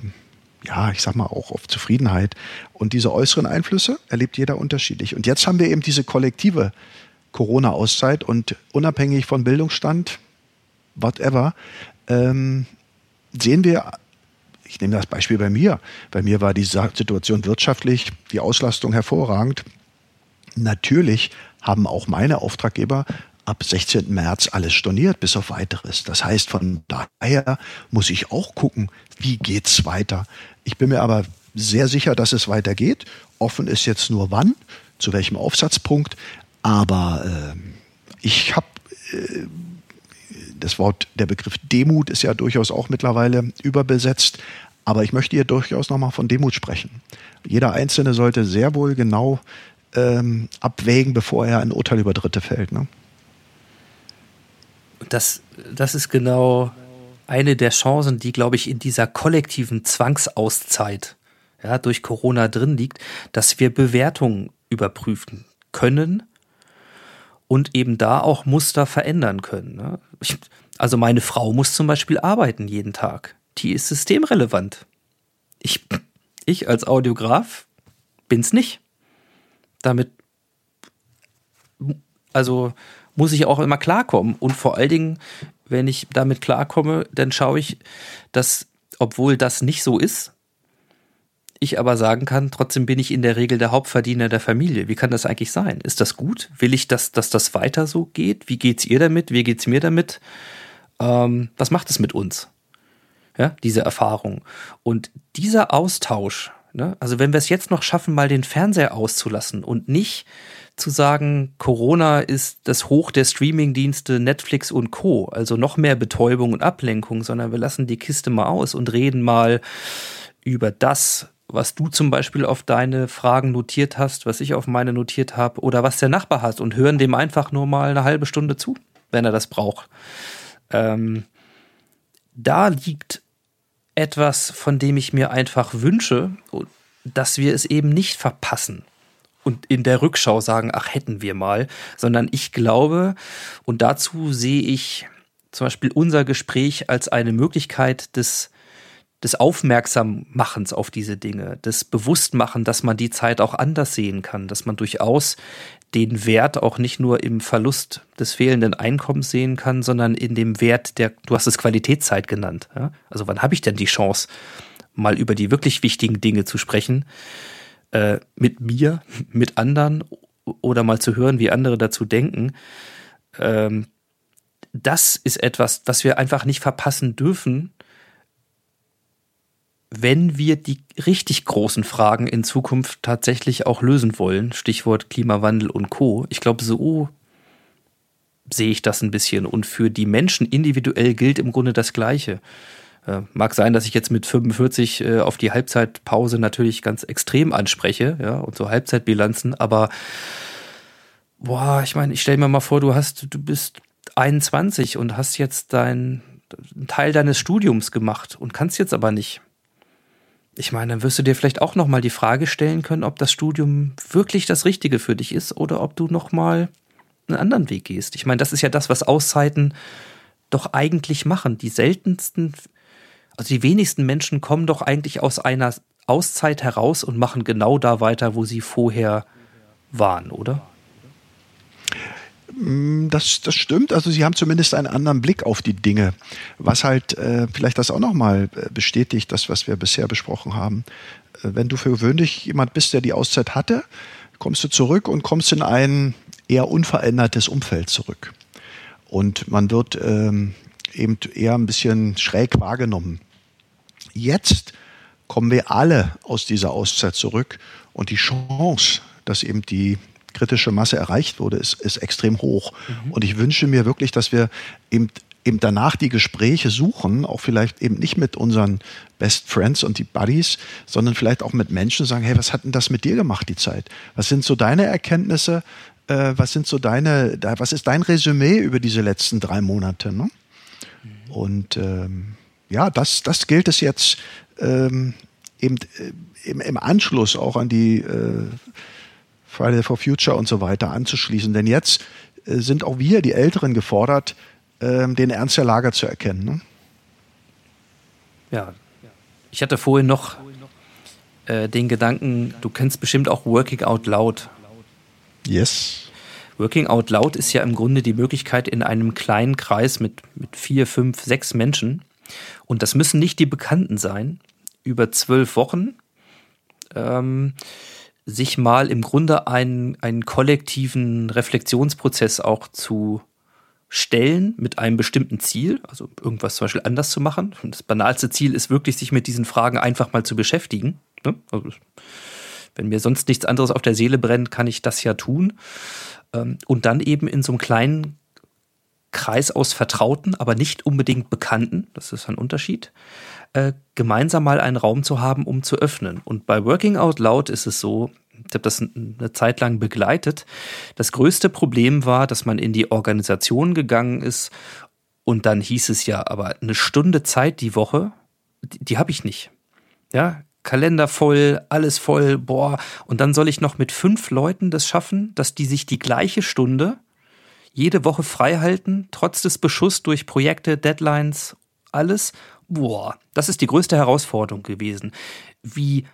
ja, ich sag mal auch auf Zufriedenheit. Und diese äußeren Einflüsse erlebt jeder unterschiedlich. Und jetzt haben wir eben diese kollektive Corona-Auszeit und unabhängig von Bildungsstand, whatever, ähm, sehen wir, ich nehme das Beispiel bei mir, bei mir war die Situation wirtschaftlich, die Auslastung hervorragend. Natürlich haben auch meine Auftraggeber ab 16. März alles storniert, bis auf weiteres. Das heißt, von daher muss ich auch gucken, wie geht's weiter. Ich bin mir aber sehr sicher, dass es weitergeht. Offen ist jetzt nur wann, zu welchem Aufsatzpunkt. Aber äh, ich habe äh, das Wort, der Begriff Demut ist ja durchaus auch mittlerweile überbesetzt. Aber ich möchte hier durchaus nochmal von Demut sprechen. Jeder Einzelne sollte sehr wohl genau ähm, abwägen, bevor er ein Urteil über Dritte fällt. Ne? Das, das ist genau eine der Chancen, die, glaube ich, in dieser kollektiven Zwangsauszeit ja, durch Corona drin liegt, dass wir Bewertungen überprüfen können und eben da auch Muster verändern können. Ne? Ich, also meine Frau muss zum Beispiel arbeiten jeden Tag. Die ist systemrelevant. Ich, ich als Audiograf bin's nicht. Damit, also muss ich auch immer klarkommen. Und vor allen Dingen, wenn ich damit klarkomme, dann schaue ich, dass, obwohl das nicht so ist, ich aber sagen kann, trotzdem bin ich in der Regel der Hauptverdiener der Familie. Wie kann das eigentlich sein? Ist das gut? Will ich, dass, dass das weiter so geht? Wie geht's ihr damit? Wie geht's mir damit? Ähm, was macht es mit uns? Ja, diese Erfahrung. Und dieser Austausch, ne, also wenn wir es jetzt noch schaffen, mal den Fernseher auszulassen und nicht zu sagen, Corona ist das Hoch der Streamingdienste Netflix und Co. Also noch mehr Betäubung und Ablenkung, sondern wir lassen die Kiste mal aus und reden mal über das, was du zum Beispiel auf deine Fragen notiert hast, was ich auf meine notiert habe oder was der Nachbar hat und hören dem einfach nur mal eine halbe Stunde zu, wenn er das braucht. Ähm, da liegt etwas, von dem ich mir einfach wünsche, dass wir es eben nicht verpassen und in der Rückschau sagen, ach hätten wir mal, sondern ich glaube, und dazu sehe ich zum Beispiel unser Gespräch als eine Möglichkeit des des Aufmerksammachens auf diese Dinge, des Bewusstmachen, dass man die Zeit auch anders sehen kann, dass man durchaus den Wert auch nicht nur im Verlust des fehlenden Einkommens sehen kann, sondern in dem Wert der, du hast es Qualitätszeit genannt. Ja? Also wann habe ich denn die Chance, mal über die wirklich wichtigen Dinge zu sprechen, äh, mit mir, mit anderen oder mal zu hören, wie andere dazu denken. Ähm, das ist etwas, was wir einfach nicht verpassen dürfen, wenn wir die richtig großen Fragen in Zukunft tatsächlich auch lösen wollen, Stichwort Klimawandel und Co., ich glaube, so sehe ich das ein bisschen. Und für die Menschen individuell gilt im Grunde das Gleiche. Äh, mag sein, dass ich jetzt mit 45 äh, auf die Halbzeitpause natürlich ganz extrem anspreche, ja, und so Halbzeitbilanzen, aber boah, ich meine, ich stelle mir mal vor, du hast, du bist 21 und hast jetzt dein Teil deines Studiums gemacht und kannst jetzt aber nicht ich meine, dann wirst du dir vielleicht auch nochmal die Frage stellen können, ob das Studium wirklich das Richtige für dich ist oder ob du nochmal einen anderen Weg gehst. Ich meine, das ist ja das, was Auszeiten doch eigentlich machen. Die seltensten, also die wenigsten Menschen kommen doch eigentlich aus einer Auszeit heraus und machen genau da weiter, wo sie vorher waren, oder? Mm, das, das stimmt. Also Sie haben zumindest einen anderen Blick auf die Dinge, was halt äh, vielleicht das auch nochmal äh, bestätigt, das, was wir bisher besprochen haben. Äh, wenn du für gewöhnlich jemand bist, der die Auszeit hatte, kommst du zurück und kommst in ein eher unverändertes Umfeld zurück. Und man wird ähm, eben eher ein bisschen schräg wahrgenommen. Jetzt kommen wir alle aus dieser Auszeit zurück und die Chance, dass eben die kritische Masse erreicht wurde, ist, ist extrem hoch. Mhm. Und ich wünsche mir wirklich, dass wir eben eben danach die Gespräche suchen, auch vielleicht eben nicht mit unseren Best Friends und die Buddies, sondern vielleicht auch mit Menschen sagen, hey, was hat denn das mit dir gemacht, die Zeit? Was sind so deine Erkenntnisse? Äh, was sind so deine, was ist dein Resümee über diese letzten drei Monate? Ne? Und ähm, ja, das, das gilt es jetzt ähm, eben äh, im, im Anschluss auch an die äh, Friday for Future und so weiter anzuschließen. Denn jetzt äh, sind auch wir, die Älteren, gefordert, äh, den Ernst der Lage zu erkennen. Ne? Ja, ich hatte vorhin noch äh, den Gedanken, du kennst bestimmt auch Working Out Loud. Yes. Working Out Loud ist ja im Grunde die Möglichkeit, in einem kleinen Kreis mit, mit vier, fünf, sechs Menschen, und das müssen nicht die Bekannten sein, über zwölf Wochen ähm, sich mal im Grunde einen, einen kollektiven Reflexionsprozess auch zu stellen mit einem bestimmten Ziel, also irgendwas zum Beispiel anders zu machen. Und das banalste Ziel ist wirklich, sich mit diesen Fragen einfach mal zu beschäftigen. Ne? Also, wenn mir sonst nichts anderes auf der Seele brennt, kann ich das ja tun. Ähm, und dann eben in so einem kleinen Kreis aus Vertrauten, aber nicht unbedingt Bekannten, das ist ein Unterschied, äh, gemeinsam mal einen Raum zu haben, um zu öffnen. Und bei Working Out Loud ist es so, ich habe das eine Zeit lang begleitet. Das größte Problem war, dass man in die Organisation gegangen ist und dann hieß es ja, aber eine Stunde Zeit die Woche, die, die habe ich nicht. Ja, Kalender voll, alles voll, boah. Und dann soll ich noch mit fünf Leuten das schaffen, dass die sich die gleiche Stunde jede Woche frei halten, trotz des Beschusses durch Projekte, Deadlines, alles. Boah, das ist die größte Herausforderung gewesen. Wie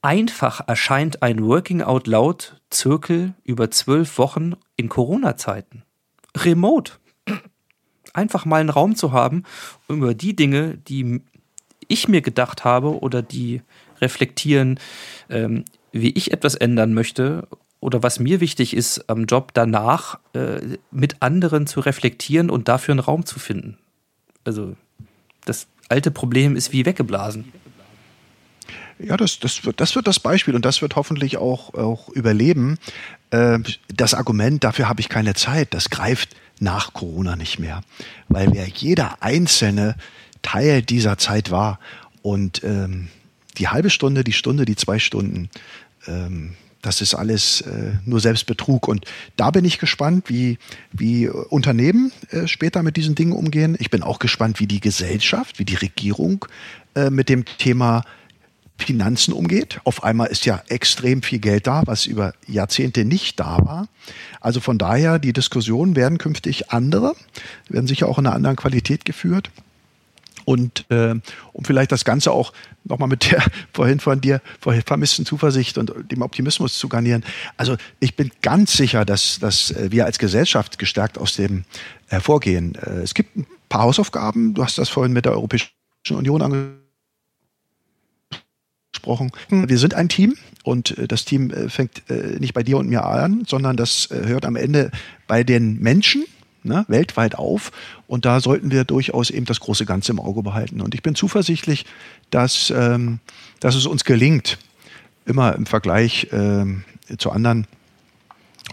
einfach erscheint ein Working Out Loud Zirkel über zwölf Wochen in Corona-Zeiten. Remote. Einfach mal einen Raum zu haben, um über die Dinge, die ich mir gedacht habe oder die reflektieren, ähm, wie ich etwas ändern möchte oder was mir wichtig ist am Job danach, äh, mit anderen zu reflektieren und dafür einen Raum zu finden. Also das alte Problem ist wie weggeblasen. Ja, das, das, wird, das wird das Beispiel und das wird hoffentlich auch, auch überleben. Äh, das Argument, dafür habe ich keine Zeit, das greift nach Corona nicht mehr, weil wer jeder einzelne Teil dieser Zeit war und ähm, die halbe Stunde, die Stunde, die zwei Stunden, ähm, das ist alles äh, nur Selbstbetrug. Und da bin ich gespannt, wie, wie Unternehmen äh, später mit diesen Dingen umgehen. Ich bin auch gespannt, wie die Gesellschaft, wie die Regierung äh, mit dem Thema Finanzen umgeht. Auf einmal ist ja extrem viel Geld da, was über Jahrzehnte nicht da war. Also von daher, die Diskussionen werden künftig andere, werden sicher auch in einer anderen Qualität geführt. Und äh, um vielleicht das Ganze auch nochmal mit der [LAUGHS] vorhin von dir vermissten Zuversicht und dem Optimismus zu garnieren. Also ich bin ganz sicher, dass, dass äh, wir als Gesellschaft gestärkt aus dem hervorgehen. Äh, es gibt ein paar Hausaufgaben. Du hast das vorhin mit der Europäischen Union angesprochen. Wir sind ein Team und äh, das Team fängt nicht bei dir und mir an, sondern das hört am Ende bei den Menschen ne, weltweit auf. Und da sollten wir durchaus eben das große Ganze im Auge behalten. Und ich bin zuversichtlich, dass, ähm, dass es uns gelingt, immer im Vergleich ähm, zu anderen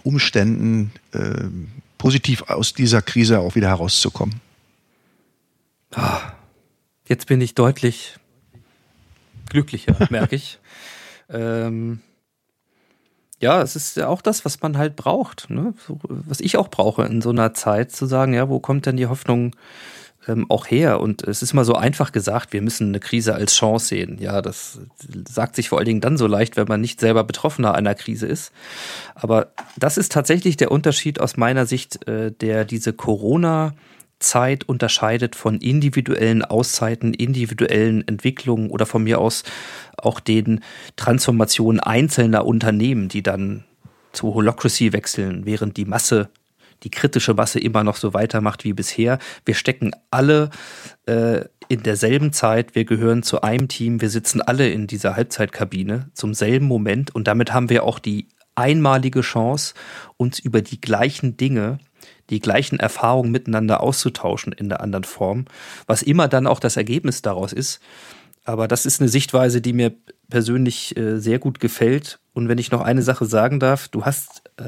Umständen äh, positiv aus dieser Krise auch wieder herauszukommen. Ah, jetzt bin ich deutlich glücklicher, [LAUGHS] merke ich. ähm, ja, es ist ja auch das, was man halt braucht, ne? was ich auch brauche in so einer Zeit, zu sagen, ja, wo kommt denn die Hoffnung ähm, auch her? Und es ist immer so einfach gesagt, wir müssen eine Krise als Chance sehen. Ja, das sagt sich vor allen Dingen dann so leicht, wenn man nicht selber Betroffener einer Krise ist. Aber das ist tatsächlich der Unterschied aus meiner Sicht, äh, der diese Corona- Zeit unterscheidet von individuellen Auszeiten, individuellen Entwicklungen oder von mir aus auch den Transformationen einzelner Unternehmen, die dann zu Holocracy wechseln, während die Masse, die kritische Masse immer noch so weitermacht wie bisher. Wir stecken alle äh, in derselben Zeit, wir gehören zu einem Team, wir sitzen alle in dieser Halbzeitkabine zum selben Moment. Und damit haben wir auch die einmalige Chance, uns über die gleichen Dinge die gleichen Erfahrungen miteinander auszutauschen in der anderen Form, was immer dann auch das Ergebnis daraus ist. Aber das ist eine Sichtweise, die mir persönlich äh, sehr gut gefällt. Und wenn ich noch eine Sache sagen darf, du hast äh,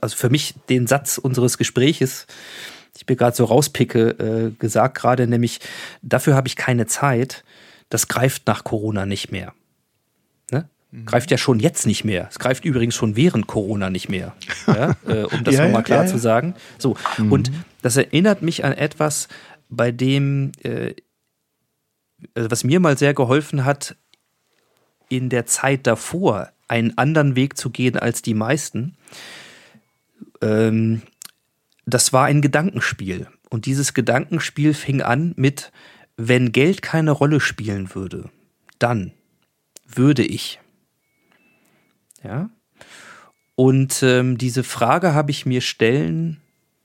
also für mich den Satz unseres Gespräches ich mir gerade so rauspicke, äh, gesagt gerade, nämlich dafür habe ich keine Zeit. Das greift nach Corona nicht mehr. Mhm. Greift ja schon jetzt nicht mehr. Es greift übrigens schon während Corona nicht mehr. Ja? [LAUGHS] äh, um das Ja, nochmal klar ja, zu sagen. So. Und das erinnert mich an etwas, bei dem, äh, also was mir mal sehr geholfen hat, in der Zeit davor einen anderen Weg zu gehen als die meisten. Ähm, das war ein Gedankenspiel. Und dieses Gedankenspiel fing an mit, wenn Geld keine Rolle spielen würde, dann würde ich. Ja. Und ähm, diese Frage habe ich mir stellen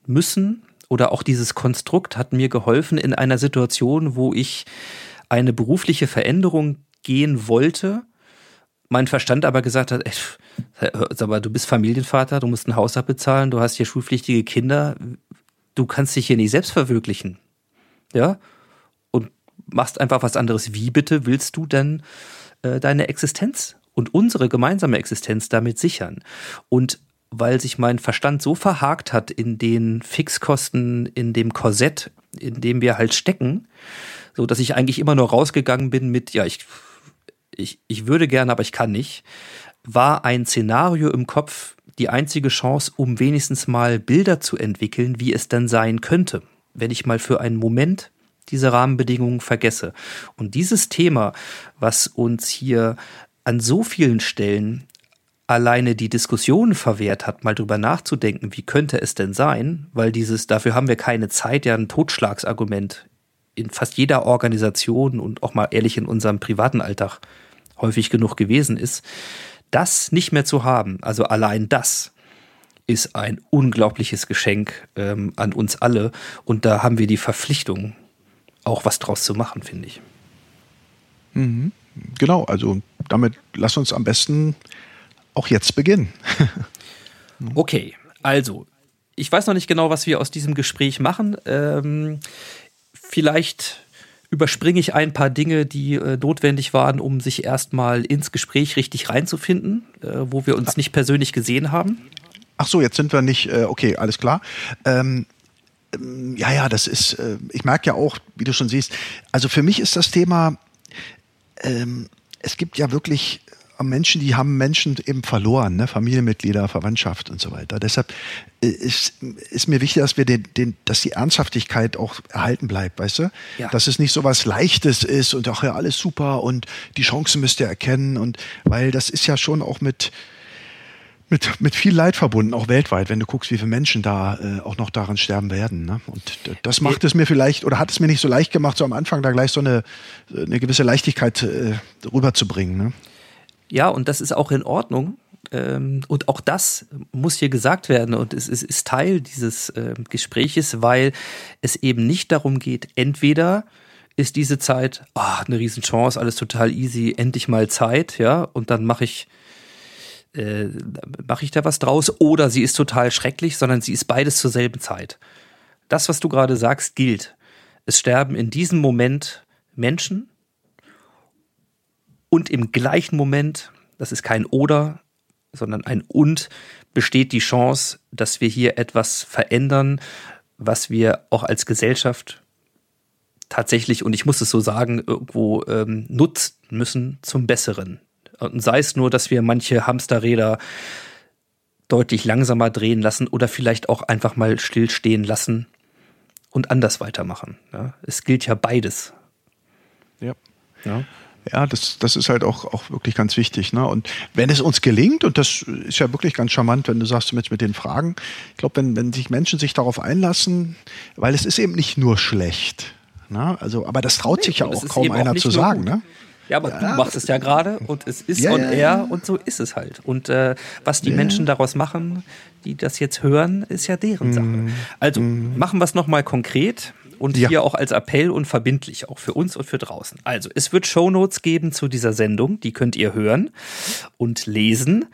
müssen oder auch dieses Konstrukt hat mir geholfen in einer Situation, wo ich eine berufliche Veränderung gehen wollte, mein Verstand aber gesagt hat, ey, sag mal, du bist Familienvater, du musst ein Haus abbezahlen, du hast hier schulpflichtige Kinder, du kannst dich hier nicht selbst verwirklichen. Ja? Und machst einfach was anderes. Wie bitte willst du denn äh, deine Existenz und unsere gemeinsame Existenz damit sichern? Und weil sich mein Verstand so verhakt hat in den Fixkosten, in dem Korsett, in dem wir halt stecken, so dass ich eigentlich immer nur rausgegangen bin mit, ja, ich, ich, ich würde gerne, aber ich kann nicht, war ein Szenario im Kopf die einzige Chance, um wenigstens mal Bilder zu entwickeln, wie es dann sein könnte, wenn ich mal für einen Moment diese Rahmenbedingungen vergesse. Und dieses Thema, was uns hier an so vielen Stellen alleine die Diskussion verwehrt hat, mal drüber nachzudenken, wie könnte es denn sein, weil dieses, dafür haben wir keine Zeit, ja ein Totschlagsargument in fast jeder Organisation und auch mal ehrlich in unserem privaten Alltag häufig genug gewesen ist, das nicht mehr zu haben, also allein das ist ein unglaubliches Geschenk ähm, an uns alle und da haben wir die Verpflichtung, auch was draus zu machen, finde ich. Genau, also damit lass uns am besten auch jetzt beginnen. [LAUGHS] Okay, also, ich weiß noch nicht genau, was wir aus diesem Gespräch machen. Ähm, vielleicht überspringe ich ein paar Dinge, die äh, notwendig waren, um sich erstmal ins Gespräch richtig reinzufinden, äh, wo wir uns nicht persönlich gesehen haben. Ach so, jetzt sind wir nicht, äh, okay, alles klar. Ähm, ähm, ja, ja, das ist, äh, ich merke ja auch, wie du schon siehst, also für mich ist das Thema, ähm, es gibt ja wirklich Menschen, die haben Menschen eben verloren, ne? Familienmitglieder, Verwandtschaft und so weiter. Deshalb äh, ist, ist mir wichtig, dass wir den, den, dass die Ernsthaftigkeit auch erhalten bleibt, weißt du? Ja. Dass es nicht so was Leichtes ist und ach ja, alles super und die Chancen müsst ihr erkennen und weil das ist ja schon auch mit, mit, mit viel Leid verbunden, auch weltweit, wenn du guckst, wie viele Menschen da äh, auch noch daran sterben werden. Ne? Und das macht es mir vielleicht, oder hat es mir nicht so leicht gemacht, so am Anfang da gleich so eine, eine gewisse Leichtigkeit äh, rüberzubringen. Ne? Ja, und das ist auch in Ordnung. Ähm, und auch das muss hier gesagt werden und es, es ist Teil dieses ähm, Gespräches, weil es eben nicht darum geht, entweder ist diese Zeit ah, eine Riesenchance, alles total easy, endlich mal Zeit, ja, und dann mache ich äh, mache ich da was draus oder sie ist total schrecklich, sondern sie ist beides zur selben Zeit. Das, was du gerade sagst, gilt. Es sterben in diesem Moment Menschen und im gleichen Moment, das ist kein oder, sondern ein und, besteht die Chance, dass wir hier etwas verändern, was wir auch als Gesellschaft tatsächlich, und ich muss es so sagen, irgendwo ähm, nutzen müssen zum Besseren. Und sei es nur, dass wir manche Hamsterräder deutlich langsamer drehen lassen oder vielleicht auch einfach mal stillstehen lassen und anders weitermachen. Ja? Es gilt ja beides. Ja. Ja? Ja, das, das ist halt auch, auch wirklich ganz wichtig. Ne? Und wenn es uns gelingt, und das ist ja wirklich ganz charmant, wenn du sagst mit, mit den Fragen, ich glaube, wenn, wenn sich Menschen sich darauf einlassen, weil es ist eben nicht nur schlecht. Ne? Also, aber das traut sich ja auch kaum auch einer zu sagen. Ne? Ja, aber du machst es ja gerade und es ist Ja, on ja, air ja. und so ist es halt. Und äh, was die Menschen daraus machen, die das jetzt hören, ist ja deren Sache. Also machen wir es nochmal konkret und Mhm. Ja. hier auch als Appell und verbindlich, auch für uns und für draußen. Also es wird Shownotes geben zu dieser Sendung, die könnt ihr hören und lesen.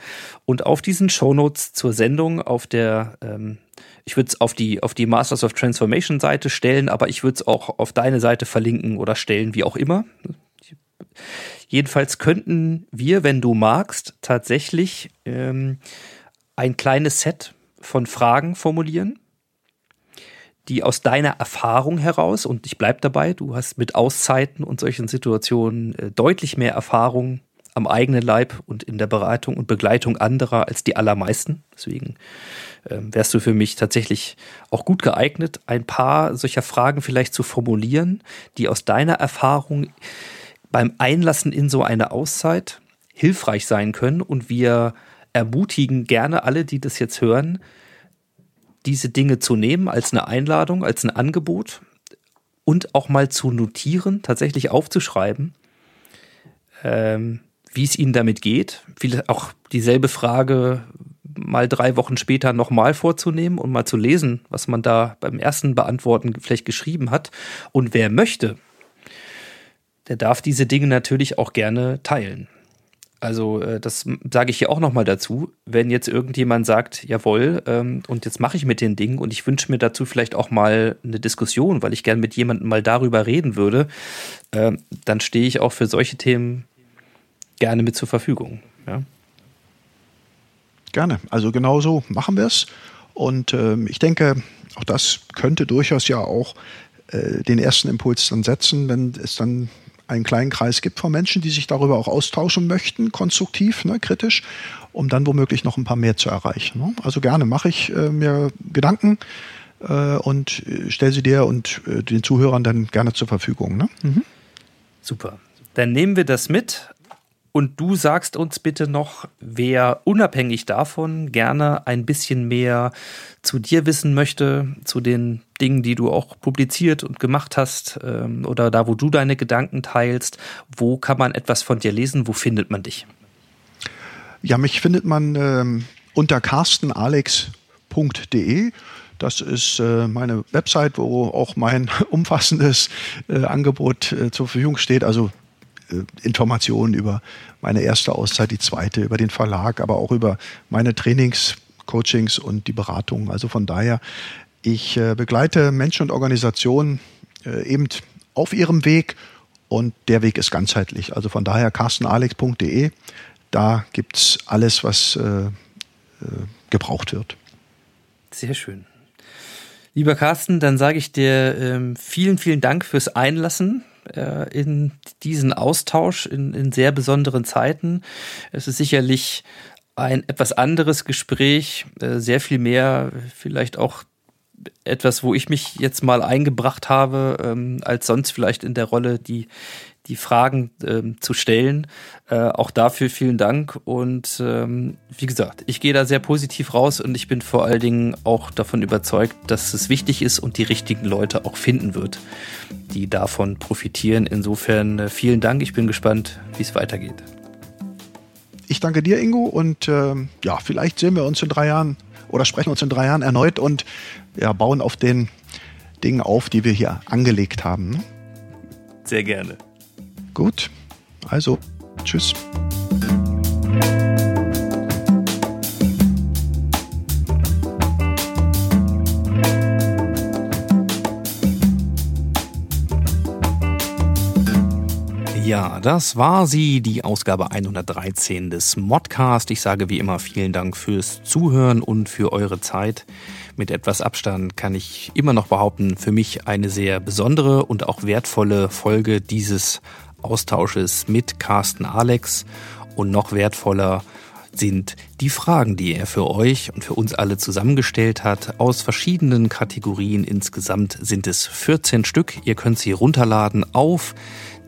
Und auf diesen Shownotes zur Sendung auf der ähm, ich würde es auf die, auf die Masters of Transformation Seite stellen, aber ich würde es auch auf deine Seite verlinken oder stellen, wie auch immer. Jedenfalls könnten wir, wenn du magst, tatsächlich ähm, ein kleines Set von Fragen formulieren, die aus deiner Erfahrung heraus, und ich bleibe dabei, du hast mit Auszeiten und solchen Situationen äh, deutlich mehr Erfahrung am eigenen Leib und in der Beratung und Begleitung anderer als die allermeisten. Deswegen ähm, wärst du für mich tatsächlich auch gut geeignet, ein paar solcher Fragen vielleicht zu formulieren, die aus deiner Erfahrung beim Einlassen in so eine Auszeit hilfreich sein können. Und wir ermutigen gerne alle, die das jetzt hören, diese Dinge zu nehmen als eine Einladung, als ein Angebot und auch mal zu notieren, tatsächlich aufzuschreiben, ähm, wie es ihnen damit geht. Vielleicht auch dieselbe Frage mal drei Wochen später nochmal vorzunehmen und mal zu lesen, was man da beim ersten Beantworten vielleicht geschrieben hat. Und wer möchte, der darf diese Dinge natürlich auch gerne teilen. Also äh, das sage ich hier auch nochmal dazu. Wenn jetzt irgendjemand sagt, jawohl, ähm, und jetzt mache ich mit den Dingen und ich wünsche mir dazu vielleicht auch mal eine Diskussion, weil ich gern mit jemandem mal darüber reden würde, äh, dann stehe ich auch für solche Themen gerne mit zur Verfügung. Ja. Gerne. Also genau so machen wir es. Und ähm, ich denke, auch das könnte durchaus ja auch äh, den ersten Impuls dann setzen, wenn es dann einen kleinen Kreis gibt von Menschen, die sich darüber auch austauschen möchten, konstruktiv, ne, kritisch, um dann womöglich noch ein paar mehr zu erreichen. Ne? Also gerne mache ich äh, mir Gedanken äh, und äh, stelle sie dir und äh, den Zuhörern dann gerne zur Verfügung. Ne? Mhm. Super. Dann nehmen wir das mit. Und du sagst uns bitte noch, wer unabhängig davon gerne ein bisschen mehr zu dir wissen möchte, zu den Dingen, die du auch publiziert und gemacht hast ähm, oder da, wo du deine Gedanken teilst, wo kann man etwas von dir lesen, wo findet man dich? Ja, mich findet man ähm, unter carstenalex.de. Das ist äh, meine Website, wo auch mein [LAUGHS] umfassendes äh, Angebot äh, zur Verfügung steht. Also Informationen über meine erste Auszeit, die zweite, über den Verlag, aber auch über meine Trainings, Coachings und die Beratung. Also von daher, ich äh, begleite Menschen und Organisationen äh, eben auf ihrem Weg und der Weg ist ganzheitlich. Also von daher carstenalex.de, da gibt es alles, was äh, gebraucht wird. Sehr schön. Lieber Carsten, dann sage ich dir ähm, vielen, vielen Dank fürs Einlassen äh, in diesen Austausch in, in sehr besonderen Zeiten. Es ist sicherlich ein etwas anderes Gespräch, äh, sehr viel mehr vielleicht auch etwas, wo ich mich jetzt mal eingebracht habe, ähm, als sonst vielleicht in der Rolle, die die Fragen ähm, zu stellen. Äh, auch dafür vielen Dank. Und ähm, wie gesagt, ich gehe da sehr positiv raus und ich bin vor allen Dingen auch davon überzeugt, dass es wichtig ist und die richtigen Leute auch finden wird, die davon profitieren. Insofern äh, vielen Dank. Ich bin gespannt, wie es weitergeht. Ich danke dir, Ingo, und äh, ja, vielleicht sehen wir uns in drei Jahren oder sprechen uns in drei Jahren erneut und ja, bauen auf den Dingen auf, die wir hier angelegt haben. Ne? Sehr gerne. Gut, also tschüss. Ja, das war sie, die Ausgabe 113 des Modcast. Ich sage wie immer vielen Dank fürs Zuhören und für eure Zeit. Mit etwas Abstand kann ich immer noch behaupten, für mich eine sehr besondere und auch wertvolle Folge dieses Austausches mit Carsten Alex und noch wertvoller sind die Fragen, die er für euch und für uns alle zusammengestellt hat, aus verschiedenen Kategorien. Insgesamt sind es 14 Stück. Ihr könnt sie runterladen auf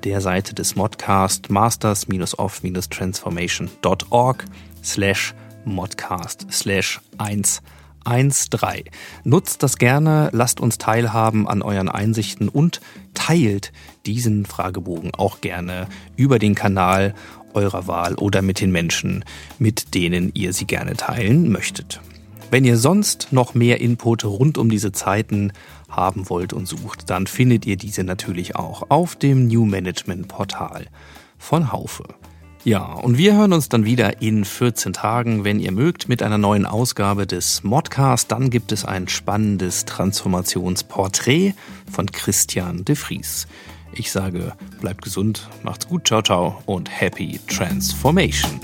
der Seite des Modcast masters-of-transformation.org slash modcast slash 1 13. Nutzt das gerne, lasst uns teilhaben an euren Einsichten und teilt diesen Fragebogen auch gerne über den Kanal eurer Wahl oder mit den Menschen, mit denen ihr sie gerne teilen möchtet. Wenn ihr sonst noch mehr Input rund um diese Zeiten haben wollt und sucht, dann findet ihr diese natürlich auch auf dem New Management Portal von Haufe. Ja, und wir hören uns dann wieder in 14 Tagen, wenn ihr mögt, mit einer neuen Ausgabe des Modcast. Dann gibt es ein spannendes Transformationsporträt von Christian de Vries. Ich sage, bleibt gesund, macht's gut, ciao, ciao und happy transformation.